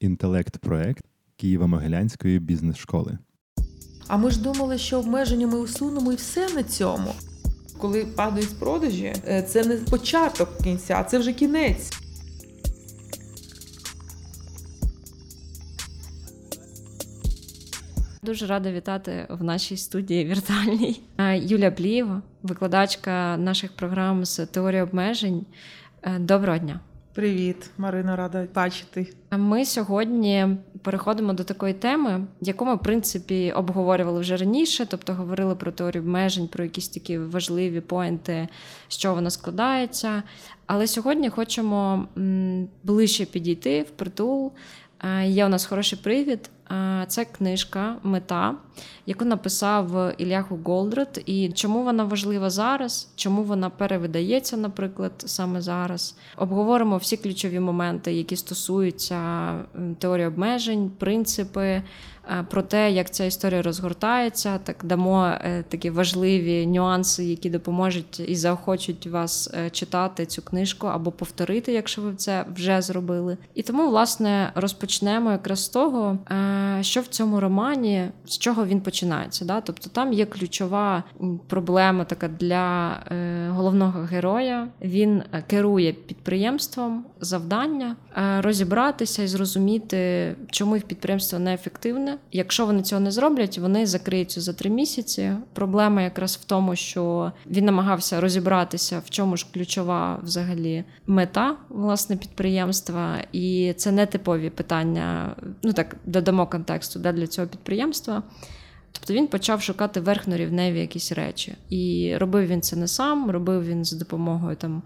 інтелект-проект Києво-Могилянської бізнес-школи. А ми ж думали, що обмеження ми усунемо і все на цьому. Коли падають продажі, е, це не початок кінця, а це вже кінець. Дуже рада вітати в нашій студії віртуальній Е, Юлія Плієва, викладачка наших програм з теорії обмежень. Е, Доброго дня. Привіт, Марина, рада бачити. Ми сьогодні переходимо до такої теми, яку ми, в принципі, обговорювали вже раніше, тобто говорили про теорію обмежень, про якісь такі важливі поінти, з чого вона складається. Але сьогодні хочемо ближче підійти в притул. Е, Є у нас хороший привід. Е, Це книжка Мета, яку написав Ільяху Голдрат. І чому вона важлива зараз? Чому вона перевидається, наприклад, саме зараз? Обговоримо всі ключові моменти, які стосуються теорії обмежень, принципи, про те, як ця історія розгортається. Так дамо е, такі важливі нюанси, які допоможуть і заохочуть вас е, читати цю книжку або повторити, якщо ви це вже зробили. І тому, власне, розпочнемо якраз з того, е, що в цьому романі, з чого він починається. Да? Тобто там є ключова проблема така для е, головного героя. Він е, керує підприємством, завдання е, розібратися і зрозуміти, чому їх підприємство неефективне. Якщо вони цього не зроблять, вони закриються за три місяці. Проблема якраз в тому, що він намагався розібратися, в чому ж ключова взагалі мета власне підприємства, і це не типові питання. Ну так додамо контексту да, для цього підприємства. Тобто він почав шукати верхнорівневі якісь речі. І робив він це не сам, робив він за допомогою там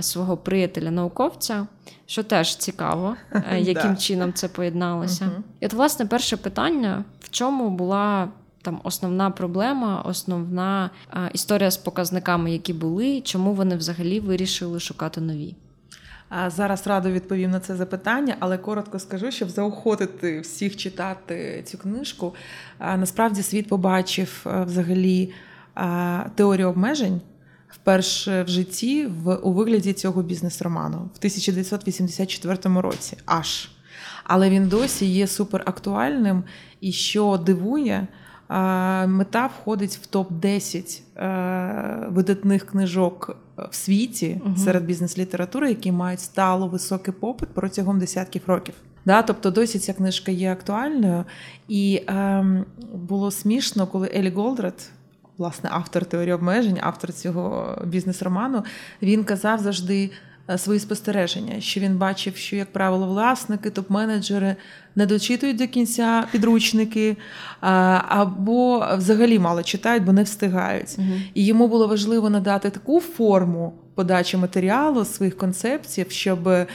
свого приятеля-науковця, що теж цікаво, е, яким чином це поєдналося. І от, власне, перше питання: в чому була там основна проблема, основна а, історія з показниками, які були, чому вони взагалі вирішили шукати нові? Зараз радо відповім на це запитання, але коротко скажу, щоб заохотити всіх читати цю книжку. Насправді світ побачив взагалі теорію обмежень вперше в житті в у вигляді цього бізнес-роману в 1984 році. Аж. Але він досі є суперактуальним і що дивує. Мета входить в топ 10 видатних книжок в світі Мгм. серед бізнес-літератури, які мають стало високий попит протягом десятків років. Да, тобто досі ця книжка є актуальною. І ем, було смішно, коли Елі Голдрат, власне, автор теорії обмежень, автор цього бізнес-роману, він казав завжди е, свої спостереження, що він бачив, що, як правило, власники, топ-менеджери не дочитують до кінця підручники, або взагалі мало читають, бо не встигають. І йому було важливо надати таку форму подачі матеріалу своїх концепцій, щоб е,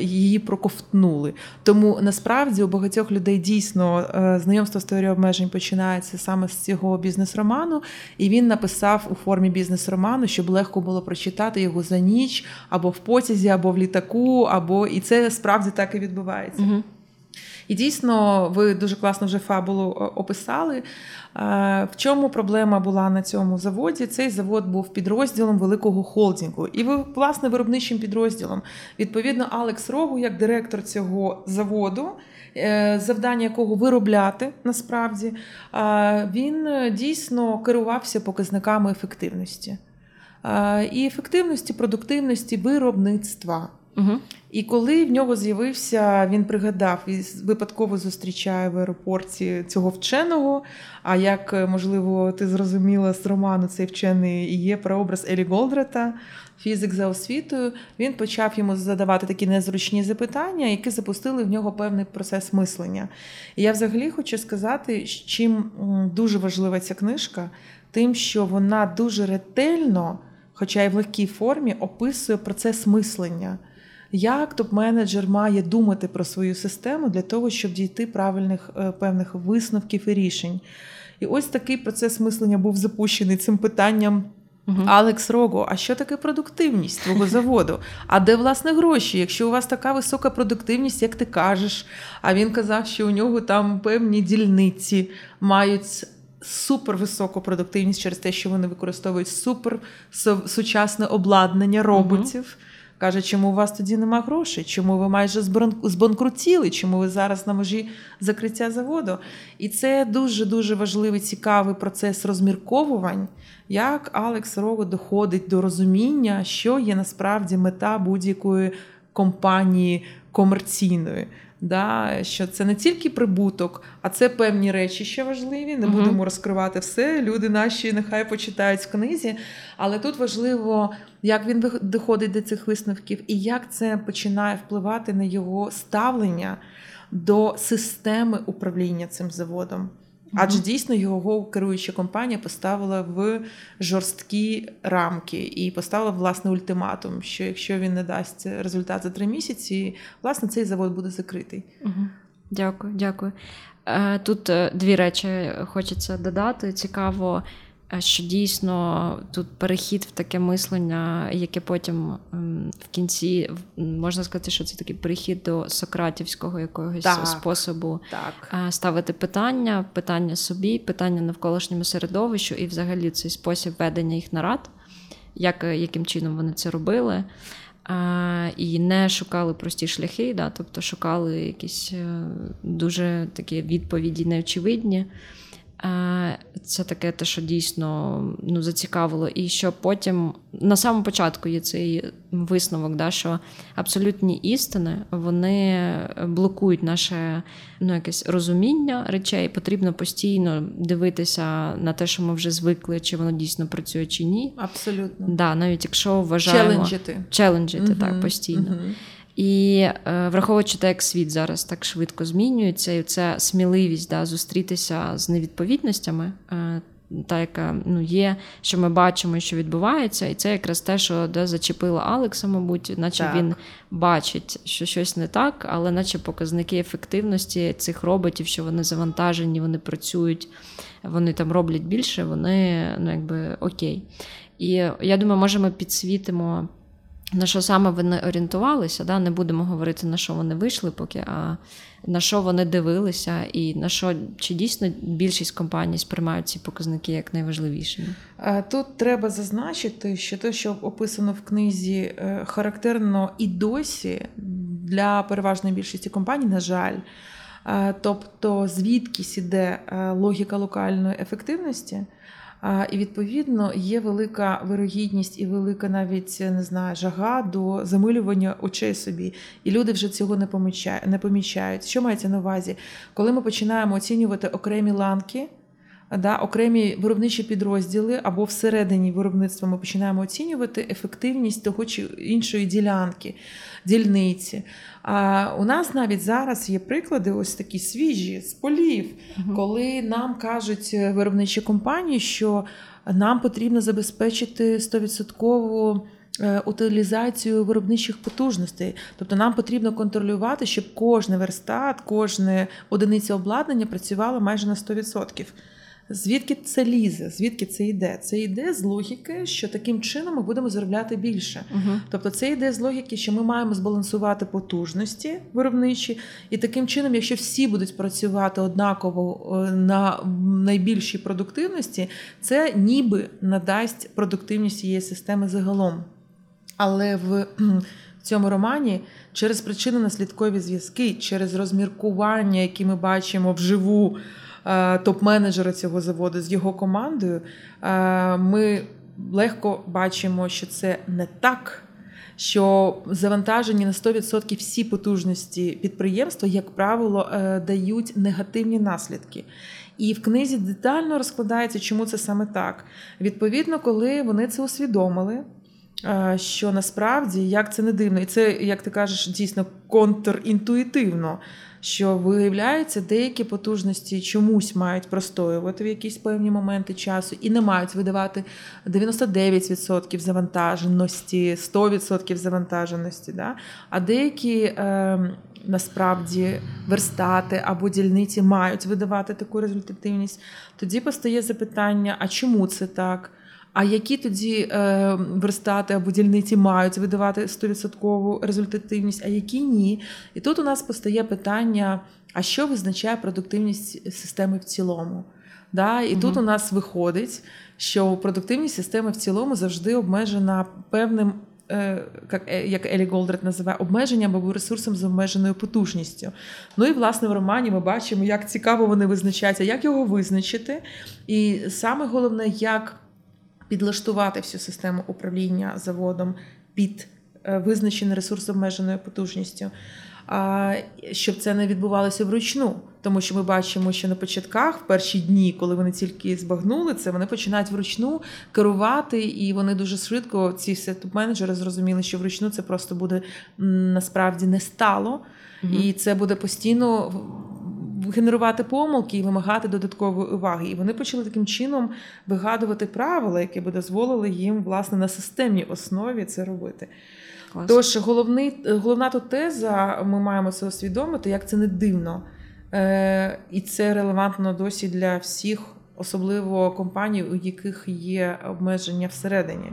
її проковтнули. Тому насправді у багатьох людей дійсно е, знайомство з теорією обмежень починається саме з цього бізнес-роману, і він написав у формі бізнес-роману, щоб легко було прочитати його за ніч, або в потязі, або в літаку, або і це справді так і відбувається. Угу. І дійсно, ви дуже класно вже фабулу е, описали. Е, В чому проблема була на цьому заводі? Цей завод був підрозділом великого холдингу і ви- власне виробничим підрозділом. Відповідно, Алекс Рогу, як директор цього заводу, е, завдання якого виробляти насправді, він дійсно керувався показниками ефективності. І ефективності, продуктивності виробництва. Угу. І коли в нього з'явився, він пригадав і випадково зустрічає в аеропорті цього вченого. А як е, можливо ти зрозуміла з роману, цей вчений і є прообраз Елі Голдрата, фізик за освітою, він почав йому задавати такі незручні запитання, які запустили в нього певний процес мислення. І я взагалі хочу сказати, чим дуже важлива ця книжка, тим, що вона дуже ретельно, хоча й в легкій формі, описує процес мислення. Як топ-менеджер має думати про свою систему для того, щоб дійти правильних е, певних висновків і рішень? І ось такий процес мислення був запущений цим питанням. Угу. Алекс Рого, а що таке продуктивність твого заводу? А де власне гроші? Якщо у вас така висока продуктивність, як ти кажеш, а він казав, що у нього там певні дільниці мають супервисоку продуктивність через те, що вони використовують супер сучасне обладнання роботів. Каже, чому у вас тоді нема грошей? Чому ви майже збанкрутіли? Чому ви зараз на межі закриття заводу? І це дуже дуже важливий цікавий процес розмірковувань, як Алекс Рого доходить до розуміння, що є насправді мета будь-якої компанії комерційної. Да, Що це не тільки прибуток, а це певні речі, що важливі. Не будемо розкривати все. Люди наші нехай почитають в книзі. Але тут важливо, як він доходить до цих висновків і як це починає впливати на його ставлення до системи управління цим заводом. Адже дійсно його керуюча компанія поставила в жорсткі рамки і поставила власне ультиматум, що якщо він не дасть результат за три місяці, власне цей завод буде закритий. Дякую, дякую. Е, тут е, дві речі хочеться додати. Цікаво, що дійсно тут перехід в таке мислення, яке потім ем, в кінці можна сказати, що це такий перехід до сократівського якогось так, способу так. Е, ставити питання, питання собі, питання навколишньому середовищу, і взагалі цей спосіб ведення їх нарад, як, яким чином вони це робили. А, І не шукали прості шляхи, да, тобто шукали якісь е, дуже такі відповіді неочевидні. Це таке, те, що дійсно ну, зацікавило. І що потім на самому початку є цей висновок, да, що абсолютні істини вони блокують наше ну, якесь розуміння речей. Потрібно постійно дивитися на те, що ми вже звикли, чи воно дійсно працює, чи ні. Абсолютно. Да, Навіть якщо вважаємо челенджити, челенджити угу, так, постійно. Угу. І е, враховуючи те, як світ зараз так швидко змінюється, і це сміливість да, зустрітися з невідповідностями, е, та яка ну, є, що ми бачимо, що відбувається, і це якраз те, що да, зачепило Алекса, мабуть, наче так. він бачить, що щось не так, але наче показники ефективності цих роботів, що вони завантажені, вони працюють, вони там роблять більше, вони ну, якби окей. І я думаю, може, ми підсвітимо. На що саме вони орієнтувалися, да? не будемо говорити, на що вони вийшли поки, а на що вони дивилися, і на що чи дійсно більшість компаній сприймають ці показники як найважливішими? Е, тут треба зазначити, що те, що описано в книзі, е, характерно і досі для переважної більшості компаній, на жаль. Е, тобто, звідкись іде логіка локальної ефективності. І відповідно є велика вирогідність і велика навіть не знаю, жага до замилювання очей собі. І люди вже цього не помічають. Не помічають. Що мається на увазі? Коли ми починаємо оцінювати окремі ланки. Да, окремі виробничі підрозділи або всередині виробництва ми починаємо оцінювати ефективність того чи іншої ділянки, дільниці. А у нас навіть зараз є приклади, ось такі свіжі з полів, угу. коли нам кажуть виробничі компанії, що нам потрібно забезпечити 100% е, Утилізацію виробничих потужностей, тобто нам потрібно контролювати, щоб кожен верстат, кожна одиниця обладнання працювала майже на 100%. Звідки це лізе? Звідки це йде? Це йде з логіки, що таким чином ми будемо заробляти більше. uh Тобто, це йде з логіки, що ми маємо збалансувати потужності виробничі, і таким чином, якщо всі будуть працювати однаково е, на найбільшій продуктивності, це ніби надасть продуктивність цієї системи загалом. Але в цьому романі через причинно наслідкові зв'язки, через розміркування, які ми бачимо вживу. Е, топ-менеджера цього заводу з його командою, е, ми легко бачимо, що це не так. Що завантажені на 100% всі потужності підприємства, як правило, е, дають негативні наслідки. І в книзі детально розкладається, чому це саме так. Відповідно, коли вони це усвідомили, що насправді як це не дивно, і це, як ти кажеш, дійсно контрінтуїтивно що виявляється, деякі потужності чомусь мають простоювати в якісь певні моменти часу і не мають видавати 99% завантаженості, 100% завантаженості. Да? А деякі е, насправді верстати або дільниці мають видавати таку результативність. Тоді постає запитання: а чому це так? А які тоді е, верстати або дільниці мають видавати 100% результативність, а які ні? І тут у нас постає питання: а що визначає продуктивність системи в цілому? Да? І угу. тут у нас виходить, що продуктивність системи в цілому завжди обмежена певним е, е, як Елі Голдред називає, обмеженням або ресурсом з обмеженою потужністю. Ну і власне в романі ми бачимо, як цікаво вони визначаються, як його визначити. І саме головне, як підлаштувати всю систему управління заводом під е, визначений ресурс обмеженою потужністю. Щоб це не відбувалося вручну, тому що ми бачимо, що на початках, в перші дні, коли вони тільки збагнули це, вони починають вручну керувати, і вони дуже швидко, ці всі топ-менеджери зрозуміли, що вручну це просто буде насправді не стало, і це буде постійно генерувати помилки і вимагати додаткової уваги. І вони почали таким чином вигадувати правила, які би дозволили їм власне на системній основі це робити. Клас. Тож головний, головна тут теза, ми маємо це усвідомити, як це не дивно. Е, і це релевантно досі для всіх, особливо компаній, у яких є обмеження всередині.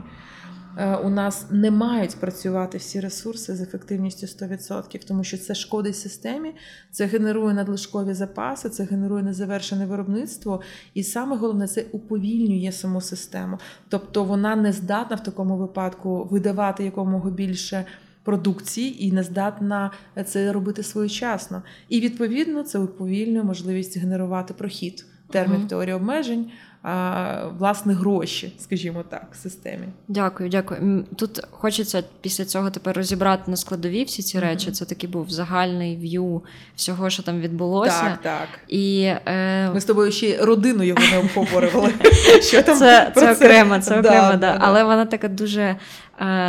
Е, у нас не мають працювати всі ресурси з ефективністю 100%, тому що це шкодить системі, це генерує надлишкові запаси, це генерує незавершене виробництво, і саме головне це уповільнює саму систему. Тобто вона не здатна в такому випадку видавати якомога більше. Продукції і не здатна це робити своєчасно. І відповідно це уповільнює можливість генерувати прохід. Термін Мгм. теорії обмежень, а, власне, гроші, скажімо так, в системі. Дякую, дякую. Тут хочеться після цього тепер розібрати на складові всі ці Мгм. речі. Це такий був загальний в'ю всього, що там відбулося. Так, так. І е, Ми з тобою ще родину його не обговорювали. Що там це, це окремо, це окремо, да, да, да. але вона така дуже е,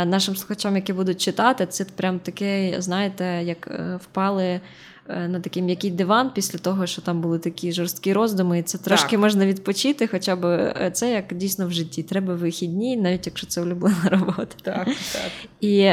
нашим слухачам, які будуть читати, це прям таке, знаєте, як е, впали. Е, На такий м'який диван після того, що там були такі жорсткі роздуми, і це трошки Так. можна відпочити, хоча б е, це як дійсно в житті. Треба вихідні, навіть якщо це улюблена робота. Так, так. І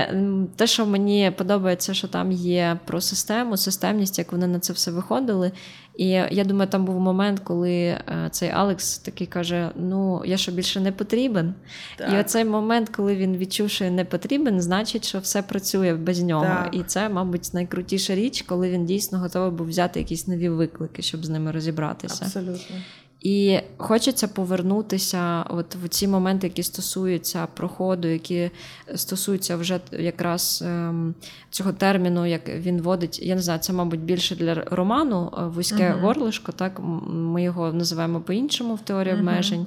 те, що мені подобається, що там є про систему, системність, як вони на це все виходили. І я думаю, там був момент, коли е, цей Алекс такий каже: Ну, я що більше не потрібен. так. І оцей момент, коли він відчув, що не потрібен, значить, що все працює без нього. Так. І це, мабуть, найкрутіша річ, коли він дійсно готовий був взяти якісь нові виклики, щоб з ними розібратися. Абсолютно. І хочеться повернутися от в ці моменти, які стосуються проходу, які стосуються вже якраз ем, цього терміну, як він водить. Я не знаю, це, мабуть, більше для роману е, вузьке Мгм. горлишко. Так ми його називаємо по-іншому в теорії Мгм, обмежень.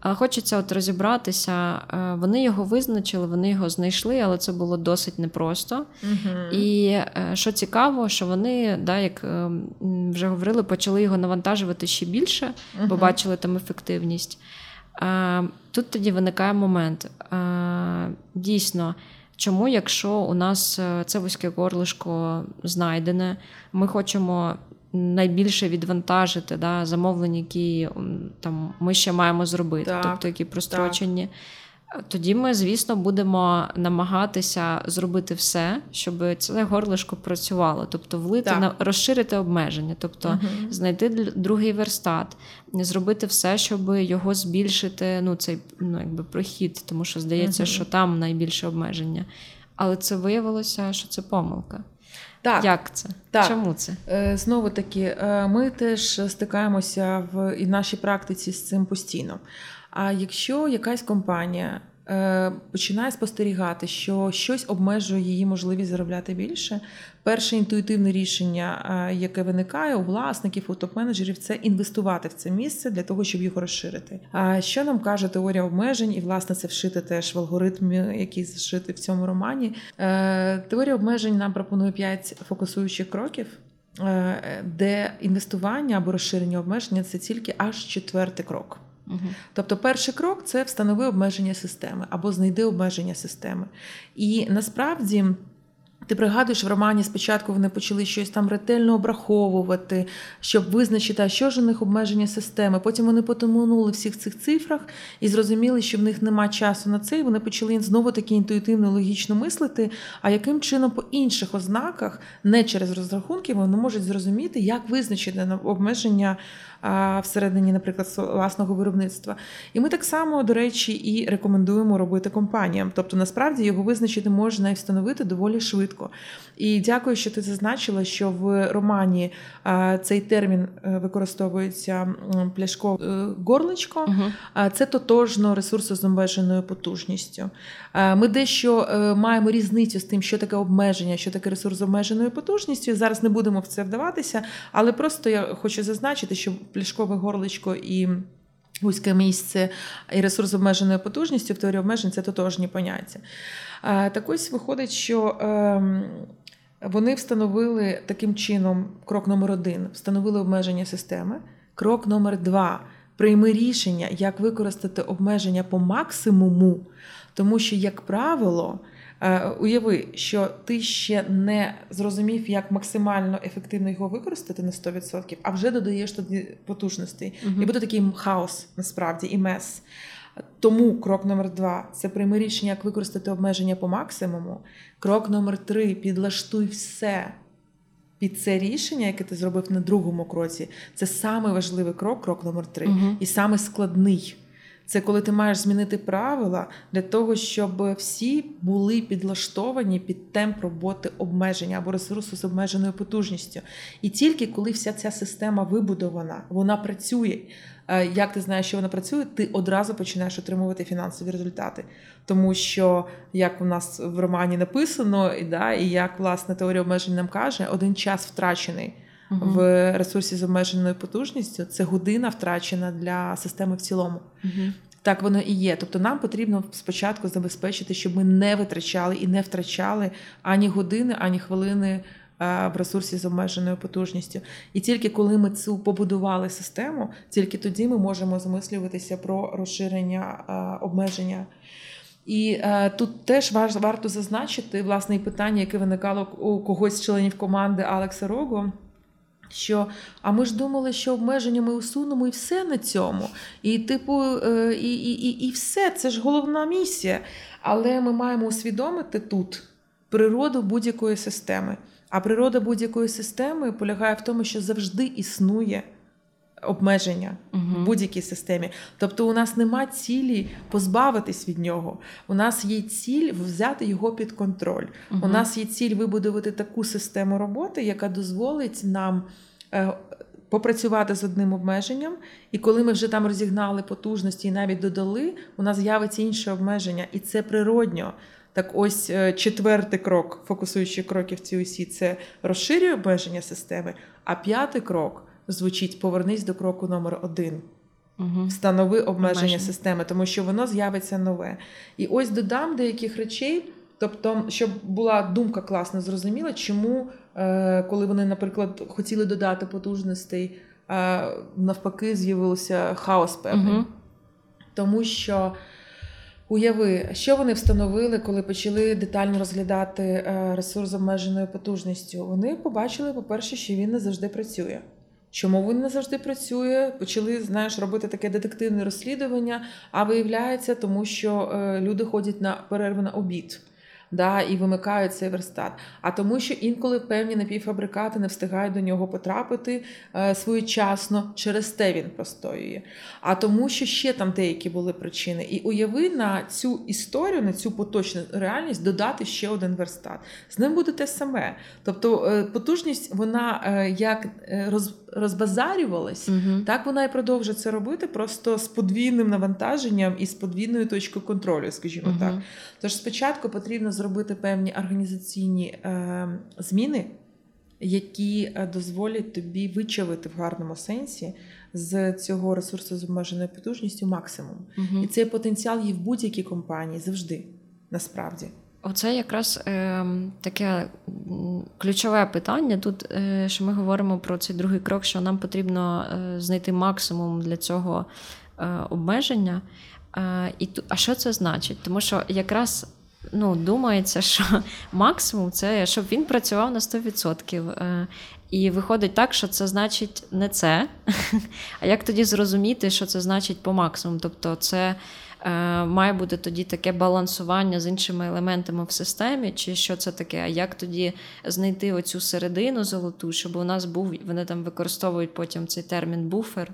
А Хочеться от розібратися. е, Вони його визначили, вони його знайшли, але це було досить непросто. І е, що цікаво, що вони, да, як е, вже говорили, почали його навантажувати ще більше, бо бачили там ефективність. Тут тоді виникає момент. Дійсно, чому, якщо у нас е, це вузьке горлишко знайдене, ми хочемо. Найбільше відвантажити да, замовлення, які там ми ще маємо зробити, Так, тобто які прострочені. Тоді ми, звісно, будемо намагатися зробити все, щоб це горлишко працювало, тобто влити Так. на розширити обмеження, тобто Мгм. знайти другий верстат, зробити все, щоб його збільшити. Ну, цей ну, якби прохід, тому що здається, Мгм. що там найбільше обмеження. Але це виявилося, що це помилка. Так, Як це? Так. Чому це? Е, Знову таки, е, ми теж стикаємося в і в нашій практиці з цим постійно. А якщо якась компанія починає спостерігати, що щось обмежує її можливість заробляти більше, перше інтуїтивне рішення, е, яке виникає у власників, у топ-менеджерів, це інвестувати в це місце для того, щоб його розширити. А що нам каже теорія обмежень, і власне це вшити теж в алгоритм, який зшитий в цьому романі. Е, Теорія обмежень нам пропонує п'ять фокусуючих кроків. е, Де інвестування або розширення обмеження це тільки аж четвертий крок. Тобто, перший крок це встанови обмеження системи або знайди обмеження системи. І насправді. Ти пригадуєш, в романі спочатку вони почали щось там ретельно обраховувати, щоб визначити, а що ж у них обмеження системи. Потім вони потонули всіх цих цифрах і зрозуміли, що в них нема часу на це. І вони почали знову таки інтуїтивно логічно мислити. А яким чином по інших ознаках, не через розрахунки, вони можуть зрозуміти, як визначити обмеження всередині, наприклад, власного виробництва. І ми так само, до речі, і рекомендуємо робити компаніям. Тобто, насправді його визначити можна і встановити доволі швидко. І дякую, що ти зазначила, що в романі е, цей термін е, використовується пляшко е, горличко. Угу. Це тотожно ресурси з обмеженою потужністю. Ми дещо маємо різницю з тим, що таке обмеження, що таке ресурс з обмеженою потужністю. Зараз не будемо в це вдаватися, але просто я хочу зазначити, що пляшкове горличко і вузьке місце і ресурс з обмеженою потужністю в теорії обмежень це тотожні поняття. Так ось виходить, що ем, вони встановили таким чином крок номер один: встановили обмеження системи. Крок номер два прийми рішення, як використати обмеження по максимуму, тому що, як правило, Е, уяви, що ти ще не зрозумів, як максимально ефективно його використати на 100%, а вже додаєш тоді потужностей. uh І буде такий хаос насправді і мес. Тому крок номер два це прийми рішення, як використати обмеження по максимуму. Крок номер три підлаштуй все. Під це рішення, яке ти зробив на другому кроці, це саме важливий крок, крок номер три, Угу. і саме складний. Це коли ти маєш змінити правила для того, щоб всі були підлаштовані під темп роботи обмеження або ресурсу з обмеженою потужністю. І тільки коли вся ця система вибудована, вона працює. Е, як ти знаєш, що вона працює, ти одразу починаєш отримувати фінансові результати. Тому що, як у нас в романі написано, і да, і як власне теорія обмежень нам каже, один час втрачений в ресурсі з обмеженою потужністю, це година втрачена для системи в цілому. uh Так воно і є. Тобто нам потрібно спочатку забезпечити, щоб ми не витрачали і не втрачали ані години, ані хвилини в ресурсі з обмеженою потужністю. І тільки коли ми цю побудували систему, тільки тоді ми можемо замислюватися про розширення обмеження. І е, тут теж варто зазначити власне і питання, яке виникало у когось з членів команди Алекса Рого що а ми ж думали, що обмеження ми усунемо і все на цьому. І, типу, е, і, і, і, і все, це ж головна місія. Але ми маємо усвідомити тут природу будь-якої системи. А природа будь-якої системи полягає в тому, що завжди існує. Обмеження угу. в будь-якій системі. Тобто, у нас нема цілі позбавитись від нього. У нас є ціль взяти його під контроль. Угу. У нас є ціль вибудувати таку систему роботи, яка дозволить нам е, попрацювати з одним обмеженням. І коли ми вже там розігнали потужності і навіть додали, у нас з'явиться інше обмеження, і це природньо. Так, ось е, четвертий крок, фокусуючи кроки в цій осі, це розширює обмеження системи. А п'ятий крок звучить повернись до кроку номер один. Угу. Встанови обмеження Обмеження. системи, тому що воно з'явиться нове. І ось додам деяких речей, тобто, щоб була думка класно зрозуміла, чому, е, коли вони, наприклад, хотіли додати потужностей, е, навпаки, з'явився хаос певний. Угу. Тому що. Уяви, що вони встановили, коли почали детально розглядати е, ресурс з обмеженою потужністю. Вони побачили, по-перше, що він не завжди працює. Чому він не завжди працює? Почали знаєш, робити таке детективне розслідування, а виявляється, тому що е, люди ходять на перерви на обід да, і вимикають цей верстат. А тому, що інколи певні напівфабрикати не встигають до нього потрапити е, своєчасно, через те він простоює. А тому, що ще там деякі були причини. І уяви на цю історію, на цю поточну реальність додати ще один верстат. З ним буде те саме. Тобто е, потужність, вона е, як е, роз, розбазарювалась, угу. так вона і продовжує це робити просто з подвійним навантаженням і з подвійною точкою контролю, скажімо угу. так. Тож спочатку потрібно зробити певні організаційні е, зміни, які е, дозволять тобі вичавити в гарному сенсі з цього ресурсу з обмеженою потужністю максимум. Угу. І цей потенціал є в будь-якій компанії завжди насправді. Оце якраз е, таке ключове питання. Тут е, що ми говоримо про цей другий крок, що нам потрібно е, знайти максимум для цього е, обмеження. Е, і А що це значить? Тому що якраз ну, думається, що максимум це щоб він працював на 100%. Е, і виходить так, що це значить не це. А як тоді зрозуміти, що це значить по максимуму? Тобто, це має бути тоді таке балансування з іншими елементами в системі, чи що це таке? А як тоді знайти оцю середину золоту, щоб у нас був, вони там використовують потім цей термін буфер.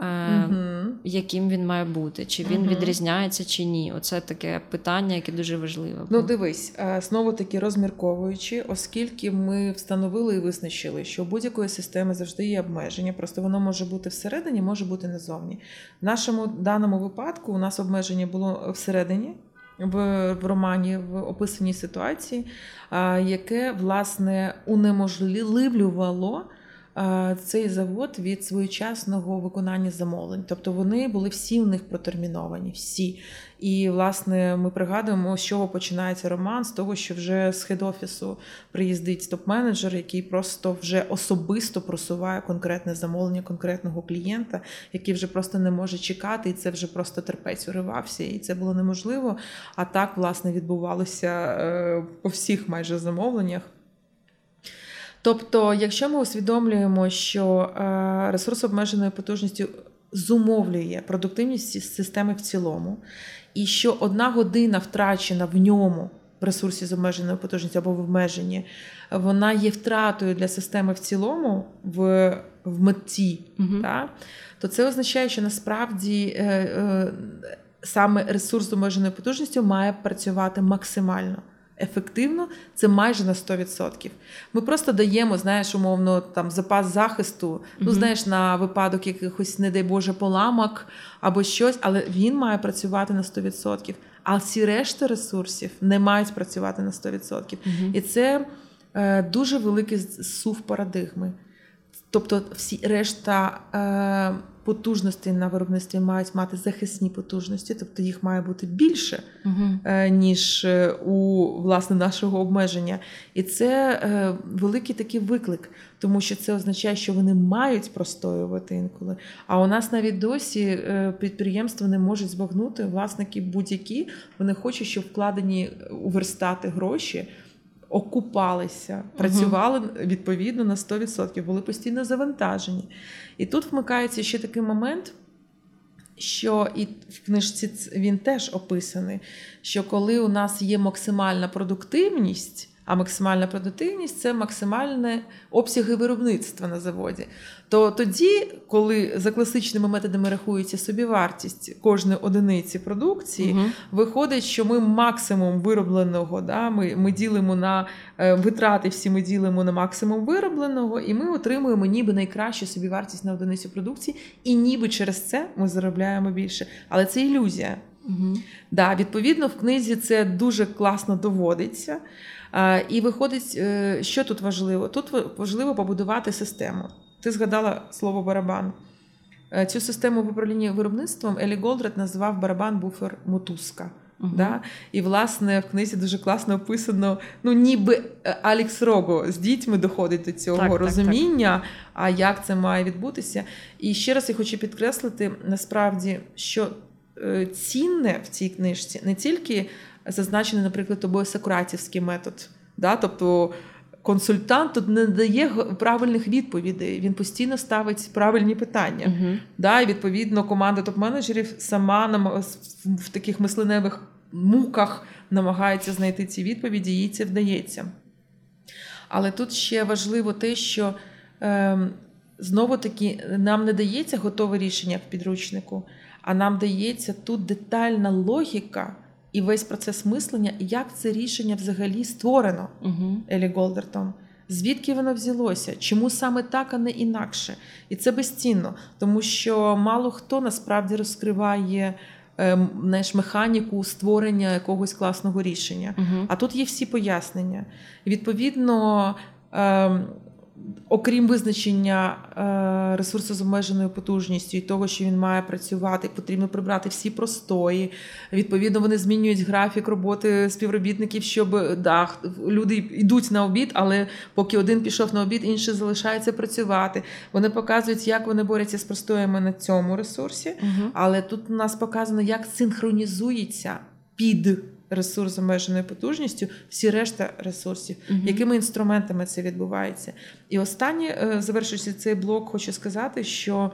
Е, Угу. Яким він має бути, чи він відрізняється, чи ні? Оце таке питання, яке дуже важливе. Ну, дивись, е, знову таки розмірковуючи, оскільки ми встановили і визначили, що у будь-якої системи завжди є обмеження, просто воно може бути всередині, може бути назовні. В нашому даному випадку у нас обмеження було всередині. В, в романі в описаній ситуації, а, яке власне унеможливлювало цей завод від своєчасного виконання замовлень. Тобто вони були всі в них протерміновані, всі. І, власне, ми пригадуємо, з чого починається роман, з того, що вже з хед-офісу приїздить топ-менеджер, який просто вже особисто просуває конкретне замовлення конкретного клієнта, який вже просто не може чекати, і це вже просто терпець уривався, і це було неможливо. А так, власне, відбувалося е, по всіх майже замовленнях. Тобто, якщо ми усвідомлюємо, що е, ресурс обмеженою потужністю зумовлює продуктивність системи в цілому, і що одна година втрачена в ньому в ресурсі з обмеженою потужністю або в обмеженні, вона є втратою для системи в цілому в, в меті, Мгм. та, то це означає, що насправді е, е, саме ресурс з обмеженою потужністю має працювати максимально. Ефективно, це майже на 100%. Ми просто даємо, знаєш, умовно, там запас захисту, ну знаєш, на випадок якихось, не дай Боже, поламок або щось, але він має працювати на 100%. А всі решта ресурсів не мають працювати на 100%. Мгм. І це е, дуже великий сув парадигми. Тобто, всі решта е, потужностей на виробництві мають мати захисні потужності, тобто їх має бути більше, е, ніж е, у власне нашого обмеження. І це е, великий такий виклик, тому що це означає, що вони мають простоювати інколи. А у нас навіть досі підприємства не можуть збагнути, власники будь-які, вони хочуть, щоб вкладені у верстати гроші. Окупалися, працювали відповідно на 100%, були постійно завантажені. І тут вмикається ще такий момент, що і в книжці він теж описаний, що коли у нас є максимальна продуктивність, а максимальна продуктивність це максимальне обсяги виробництва на заводі. То тоді, коли за класичними методами рахується собівартість кожної одиниці продукції, Мгм. Виходить, що ми максимум виробленого, да, ми, ми ділимо на е, витрати, всі ми ділимо на максимум виробленого, і ми отримуємо ніби найкращу собівартість на одиницю продукції, і ніби через це ми заробляємо більше. Але це ілюзія. Мгм. Да, відповідно, в книзі це дуже класно доводиться. І виходить, е, що тут важливо? Тут важливо побудувати систему. Ти згадала слово барабан. Е, Цю систему в управлінні виробництвом Елі Голдрат назвав барабан буфер мотузка. Мгм. Да? І, власне, в книзі дуже класно описано, ну, ніби е, Алікс Рого з дітьми доходить до цього Так, так, розуміння, а як це має відбутися. І ще раз я хочу підкреслити, насправді, що цінне в цій книжці не тільки зазначений, наприклад, тобою сократівський метод. Да? Тобто консультант тут не дає правильних відповідей, він постійно ставить правильні питання. Мгм. Да, і відповідно команда топ-менеджерів сама нам в таких мисленевих муках намагається знайти ці відповіді, їй це вдається. Але тут ще важливо те, що е, знову таки нам не дається готове рішення в підручнику, а нам дається тут детальна логіка і весь процес мислення, як це рішення взагалі створено. Мгм. Елі Голдертом. Звідки воно взялося? Чому саме так, а не інакше? І це безцінно, тому що мало хто насправді розкриває ем, знаєш, механіку створення якогось класного рішення. Мгм. А тут є всі пояснення. І, Відповідно, ем, окрім визначення е, ресурсу з обмеженою потужністю і того, що він має працювати, потрібно прибрати всі простої. Відповідно, вони змінюють графік роботи співробітників, щоб да, люди йдуть на обід, але поки один пішов на обід, інший залишається працювати. Вони показують, як вони борються з простоями на цьому ресурсі. Мгм. Але тут у нас показано, як синхронізується під ресурс з обмеженою потужністю всі решта ресурсів, Мгм. якими інструментами це відбувається. І останнє, е, завершуючи цей блок, хочу сказати, що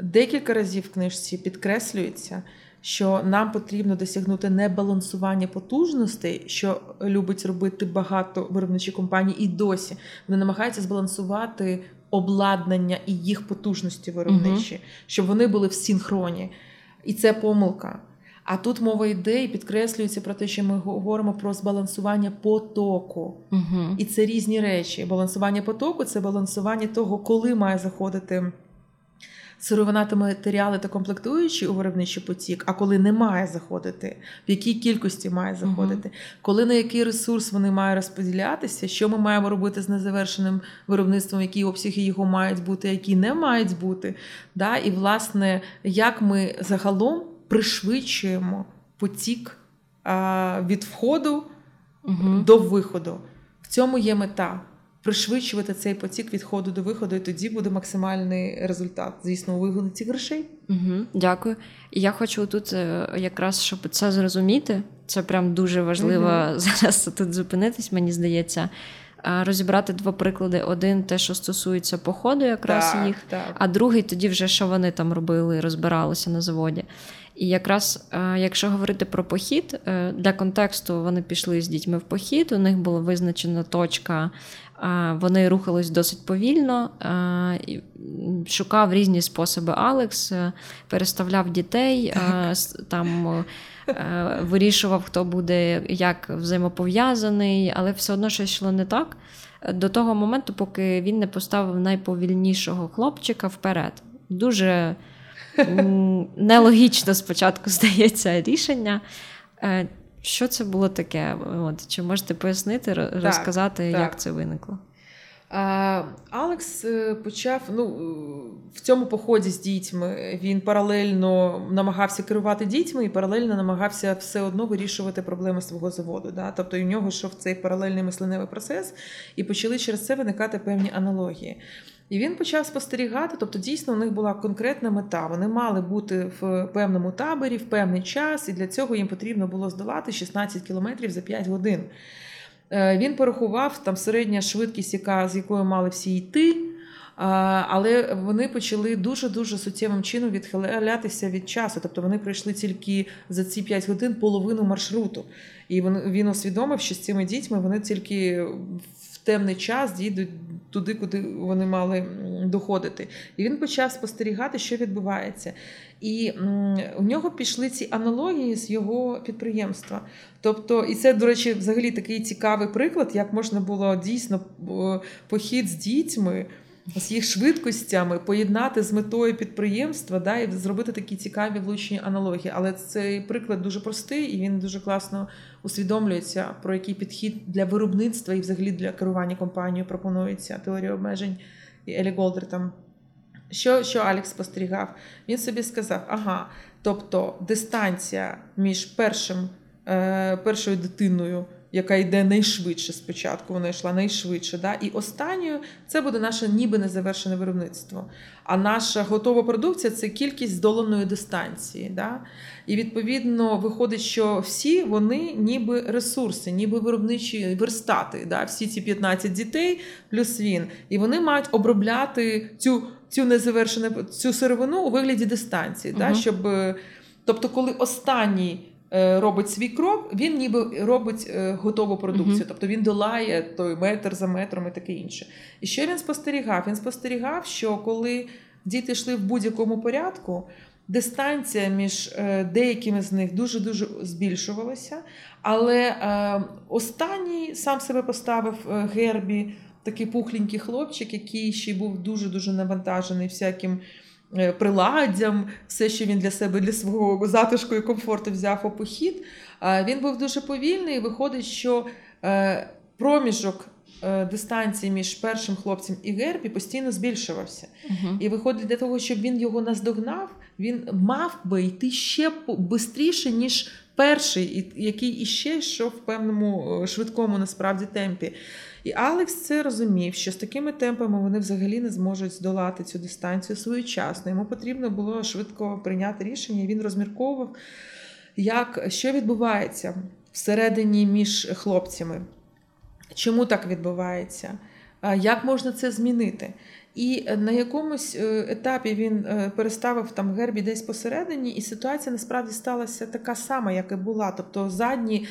декілька разів в книжці підкреслюється, що нам потрібно досягнути не балансування потужностей, що любить робити багато виробничі компанії, і досі вони намагаються збалансувати обладнання і їх потужності виробничі, угу. щоб вони були в синхроні. І це помилка. А тут мова йде і підкреслюється про те, що ми говоримо про збалансування потоку. Угу. І це різні речі. Балансування потоку це балансування того, коли має заходити сировина та матеріали та комплектуючі у виробничий потік, а коли не має заходити, в якій кількості має заходити, угу. коли на який ресурс вони мають розподілятися, що ми маємо робити з незавершеним виробництвом, які обсяги його мають бути, які не мають бути. Да? І, власне, як ми загалом пришвидшуємо потік від входу угу. до виходу. В цьому є мета пришвидшувати цей потік відходу до виходу, і тоді буде максимальний результат. Звісно, у вигляді грошей. Угу, Дякую. І я хочу тут е, якраз щоб це зрозуміти. Це прям дуже важливо угу. зараз тут зупинитись, мені здається. Розібрати два приклади: один те, що стосується походу, якраз так, їх, так. а другий тоді вже що вони там робили, розбиралися на заводі. І якраз якщо говорити про похід, е, для контексту вони пішли з дітьми в похід. У них була визначена точка вони рухались досить повільно, шукав різні способи Алекс, е, переставляв дітей, там е, вирішував, хто буде як взаємопов'язаний, але все одно щось йшло не так. До того моменту, поки він не поставив найповільнішого хлопчика вперед. Дуже нелогічно спочатку здається рішення. Е, що це було таке? От, Чи можете пояснити, розказати, так, як так. це виникло? Алекс е, почав ну, в цьому поході з дітьми. Він паралельно намагався керувати дітьми і паралельно намагався все одно вирішувати проблеми свого заводу. Да? Тобто у нього йшов цей паралельний мисленевий процес, і почали через це виникати певні аналогії. І він почав спостерігати, тобто дійсно у них була конкретна мета. Вони мали бути в певному таборі в певний час, і для цього їм потрібно було здолати 16 кілометрів за 5 годин. Е, він порахував там середня швидкість, яка з якою мали всі йти. Але вони почали дуже дуже суттєвим чином відхилятися від часу. Тобто вони пройшли тільки за ці 5 годин половину маршруту. І він усвідомив, що з цими дітьми вони тільки темний час дійдуть туди, куди вони мали доходити. І він почав спостерігати, що відбувається. І у нього пішли ці аналогії з його підприємства. Тобто, і це, до речі, взагалі такий цікавий приклад, як можна було дійсно похід з дітьми з їх швидкостями поєднати з метою підприємства да, і зробити такі цікаві влучні аналогії. Але цей приклад дуже простий і він дуже класно усвідомлюється, про який підхід для виробництва і взагалі для керування компанією пропонується теорія обмежень і Елі Голдер там. Що що Алекс спостерігав? Він собі сказав: ага, тобто дистанція між першим, е, першою дитиною яка йде найшвидше спочатку, вона йшла найшвидше. Да? І останньою це буде наше ніби незавершене виробництво. А наша готова продукція це кількість здоланої дистанції. Да? І відповідно виходить, що всі вони ніби ресурси, ніби виробничі верстати. Да? Всі ці 15 дітей плюс він. І вони мають обробляти цю цю незавершену цю сировину у вигляді дистанції. Угу. Да? Щоб, Тобто, коли останній. Е, робить свій крок, він ніби робить е, готову продукцію, uh-huh. тобто він долає той метр за метром і таке інше. І що він спостерігав? Він спостерігав, що коли діти йшли в будь-якому порядку, дистанція між е, деякими з них дуже дуже збільшувалася. Але останній сам себе поставив Гербі, такий пухленький хлопчик, який ще був дуже дуже навантажений всяким. Е, приладдям, все, що він для себе, для свого затишку і комфорту взяв у похід. Він був дуже повільний. і Виходить, що е, проміжок е, дистанції між першим хлопцем і Гербі постійно збільшувався. uh І виходить, для того, щоб він його наздогнав, він мав би йти ще швидше, ніж перший, який іще йшов в певному швидкому насправді темпі. І Алекс це розумів, що з такими темпами вони взагалі не зможуть здолати цю дистанцію своєчасно. Йому потрібно було швидко прийняти рішення. Він розмірковував, як, що відбувається всередині між хлопцями. Чому так відбувається? Як можна це змінити? І е, на якомусь е, етапі він е, переставив там гербі десь посередині, і ситуація насправді сталася така сама, як і була. Тобто задні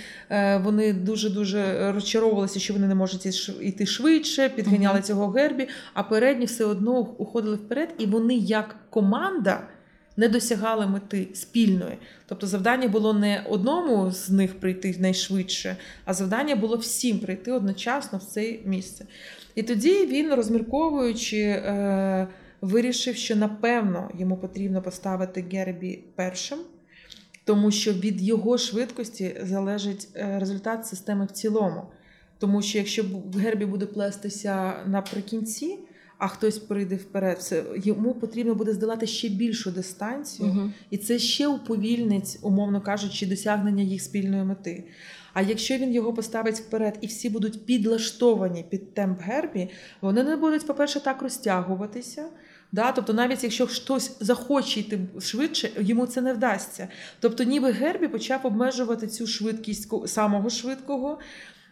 вони дуже дуже розчаровувалися, що вони не можуть йти швидше, підганяли цього гербі, а передні все одно уходили вперед, і вони як команда. Не досягали мети спільної. Тобто завдання було не одному з них прийти найшвидше, а завдання було всім прийти одночасно в це місце. І тоді він, розмірковуючи, е, вирішив, що напевно йому потрібно поставити Гербі першим, тому що від його швидкості залежить е, результат системи в цілому. Тому що якщо Гербі буде плестися наприкінці, а хтось прийде вперед, це йому потрібно буде здолати ще більшу дистанцію. Угу. І це ще уповільнить, умовно кажучи, досягнення їх спільної мети. А якщо він його поставить вперед і всі будуть підлаштовані під темп гербі, вони не будуть, по-перше, так розтягуватися. Да? Тобто, навіть якщо хтось захоче йти швидше, йому це не вдасться. Тобто, ніби Гербі почав обмежувати цю швидкість самого швидкого.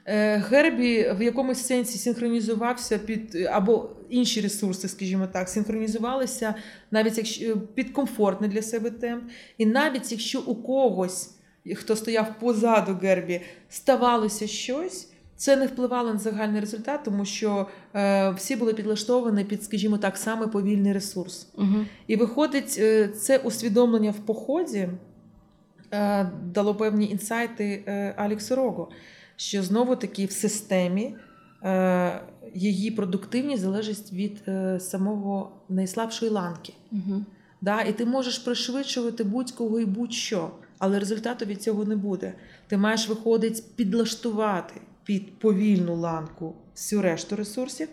Е, Гербі в якомусь сенсі синхронізувався під або інші ресурси, скажімо так, синхронізувалися навіть якщо під комфортний для себе темп. І навіть якщо у когось, хто стояв позаду Гербі, ставалося щось. Це не впливало на загальний результат, тому що е, всі були підлаштовані під, скажімо так, саме повільний ресурс. Угу. І виходить, е, це усвідомлення в поході е, дало певні інсайти е, Аліксу Рого, що знову таки в системі е, її продуктивність залежить від е, самого найслабшої ланки. Угу. Да? І ти можеш пришвидшувати будь-кого і будь-що, але результату від цього не буде. Ти маєш виходить підлаштувати під повільну ланку всю решту ресурсів.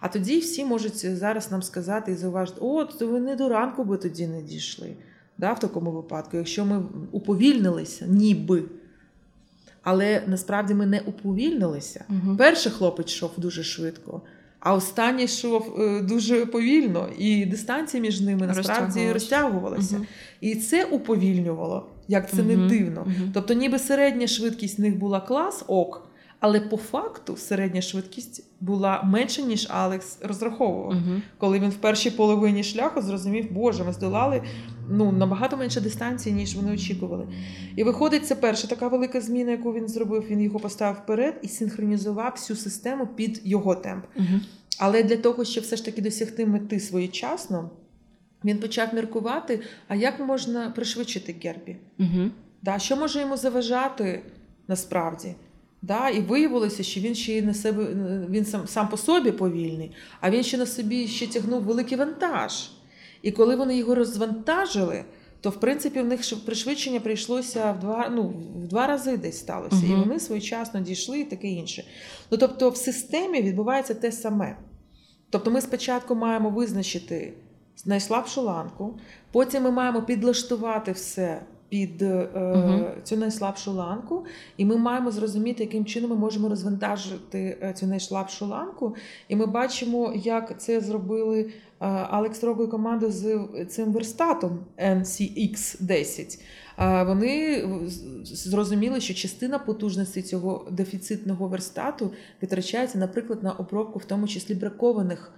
А тоді всі можуть зараз нам сказати і зауважити, от ви не до ранку би тоді не дійшли. Да, в такому випадку, якщо ми уповільнилися, ніби. Але насправді ми не уповільнилися. Угу. Перший хлопець йшов дуже швидко, а останній йшов е, дуже повільно, і дистанція між ними насправді розтягувалася. Угу. І це уповільнювало, як це не дивно. Тобто, ніби середня швидкість в них була клас ок, але по факту середня швидкість була менше, ніж Алекс розраховував. Угу. Коли він в першій половині шляху зрозумів, боже, ми здолали ну, набагато менше дистанції, ніж вони очікували. І виходить, це перша така велика зміна, яку він зробив. Він його поставив вперед і синхронізував всю систему під його темп. Угу. Але для того, щоб все ж таки досягти мети своєчасно, він почав міркувати, а як можна пришвидшити Гербі? Угу. Да, що може йому заважати насправді? Да, і виявилося, що він ще й на себе він сам, сам по собі повільний, а він ще на собі ще тягнув великий вантаж. І коли вони його розвантажили, то в принципі в них пришвидшення прийшлося в два, ну, в два рази десь сталося. І вони своєчасно дійшли і таке інше. Ну тобто в системі відбувається те саме. Тобто ми спочатку маємо визначити найслабшу ланку, потім ми маємо підлаштувати все під е, Мгм. цю найслабшу ланку, і ми маємо зрозуміти, яким чином ми можемо розвантажити е, цю найслабшу ланку. І ми бачимо, як це зробили е, Алекс Рого і команда з цим верстатом NCX10. Е, Вони зрозуміли, що частина потужності цього дефіцитного верстату витрачається, наприклад, на обробку, в тому числі бракованих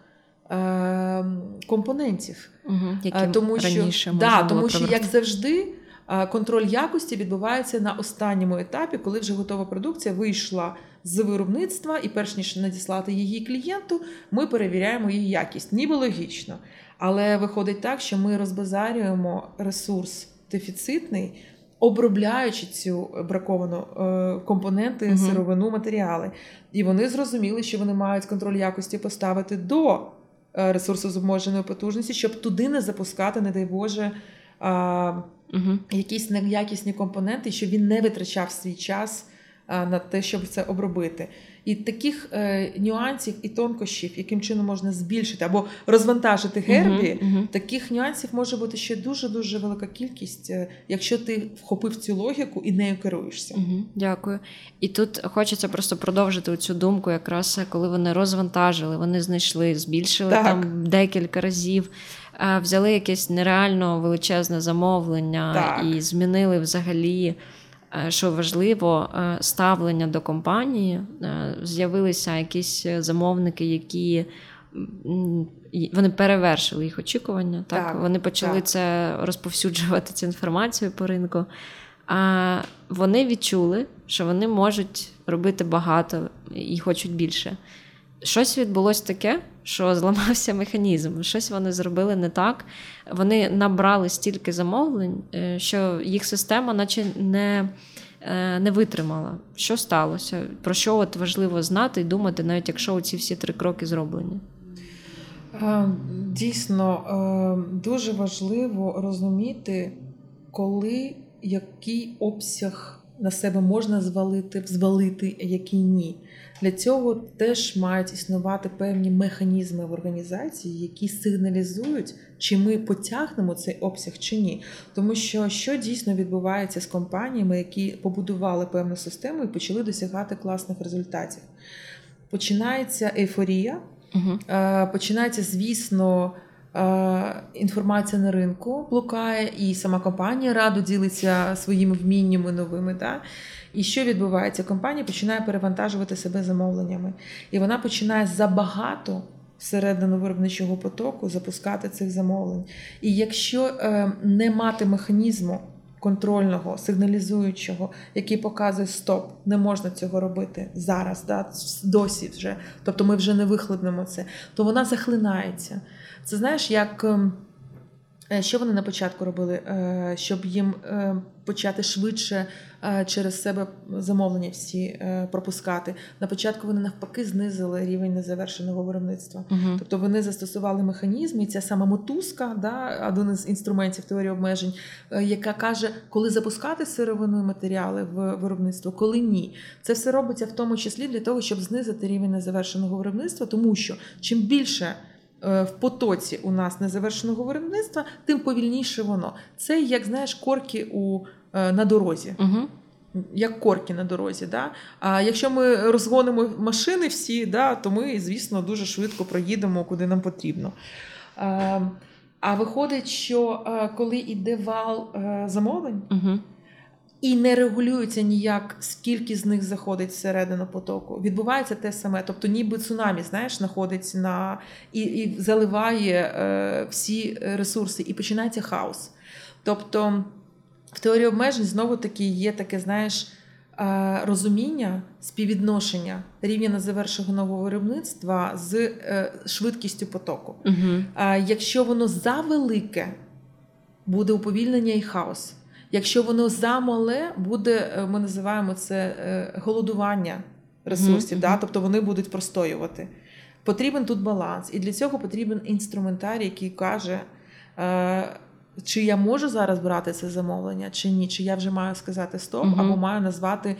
компонентів. Угу. Тому що, раніше можна да, тому що, як завжди, е, контроль якості відбувається на останньому етапі, коли вже готова продукція вийшла з виробництва, і перш ніж надіслати її клієнту, ми перевіряємо її якість. Ніби логічно. Але виходить так, що ми розбазарюємо ресурс дефіцитний. Обробляючи цю браковану е, компоненти, сировину, матеріали, і вони зрозуміли, що вони мають контроль якості поставити до ресурсу з обмеженою потужністю, щоб туди не запускати, не дай Боже, а, Угу. якісь неякісні компоненти, щоб він не витрачав свій час на те, щоб це обробити. І таких е, нюансів і тонкощів, яким чином можна збільшити або розвантажити гербі, Угу. таких нюансів може бути ще дуже дуже велика кількість, е, якщо ти вхопив цю логіку і нею керуєшся. Угу, дякую. І тут хочеться просто продовжити цю думку, якраз коли вони розвантажили, вони знайшли, збільшили Так. там декілька разів, взяли якесь нереально величезне замовлення Так. і змінили взагалі. Е, Що важливо, е, ставлення до компанії. Е, З'явилися якісь замовники, які вони перевершили їх очікування. Так, Так, вони почали так. це розповсюджувати цю інформацію по ринку. А вони відчули, що вони можуть робити багато і хочуть більше. Щось відбулося таке, що зламався механізм. Щось вони зробили не так. Вони набрали стільки замовлень, е, що їх система, наче не, е, не витримала. Що сталося? Про що от важливо знати і думати, навіть якщо ці всі три кроки зроблені. Е, Дійсно, дуже важливо розуміти, коли який обсяг на себе можна звалити, звалити, а який ні. Для цього теж мають існувати певні механізми в організації, які сигналізують, чи ми потягнемо цей обсяг чи ні. Тому що що дійсно відбувається з компаніями, які побудували певну систему і почали досягати класних результатів. Починається ейфорія. Угу. Починається, звісно, е, інформація на ринку блукає, і сама компанія радо ділиться своїми вміннями новими. Да? І що відбувається? Компанія починає перевантажувати себе замовленнями, і вона починає забагато всередину виробничого потоку запускати цих замовлень. І якщо е, не мати механізму контрольного, сигналізуючого, який показує стоп, не можна цього робити зараз, да, досі вже. Тобто ми вже не вихлебнемо це, то вона захлинається. Це знаєш, як. Е, Що вони на початку робили, Е, щоб їм е, почати швидше через себе замовлення всі пропускати? На початку вони навпаки знизили рівень незавершеного виробництва. Угу. Тобто вони застосували механізм, і ця сама мотузка, да, один із інструментів теорії обмежень, яка каже, коли запускати сировину і матеріали в виробництво, коли ні. Це все робиться в тому числі для того, щоб знизити рівень незавершеного виробництва, тому що чим більше. Е, В потоці у нас незавершеного виробництва, тим повільніше воно. Це як знаєш корки у е, на дорозі Угу. як корки на дорозі. Да? А якщо ми розгонимо машини всі, да, то ми, звісно, дуже швидко проїдемо, куди нам потрібно. А, а виходить, що е, коли йде вал замовлень Угу. І не регулюється ніяк, скільки з них заходить всередину потоку, відбувається те саме. Тобто, ніби цунамі, знаєш, знаходиться на і, і заливає е, всі ресурси, і починається хаос. Тобто в теорії обмежень знову таки є таке, знаєш, е, розуміння, співвідношення рівня незавершеного виробництва з е, швидкістю потоку. Угу. Е, Якщо воно завелике, буде уповільнення і хаос. Якщо воно замале, буде, е, ми називаємо це е, голодування ресурсів, Мгм, да? тобто вони будуть простоювати. Потрібен тут баланс, і для цього потрібен інструментарій, який каже, е, чи я можу зараз брати це замовлення, чи ні, чи я вже маю сказати стоп, Мгм. або маю назвати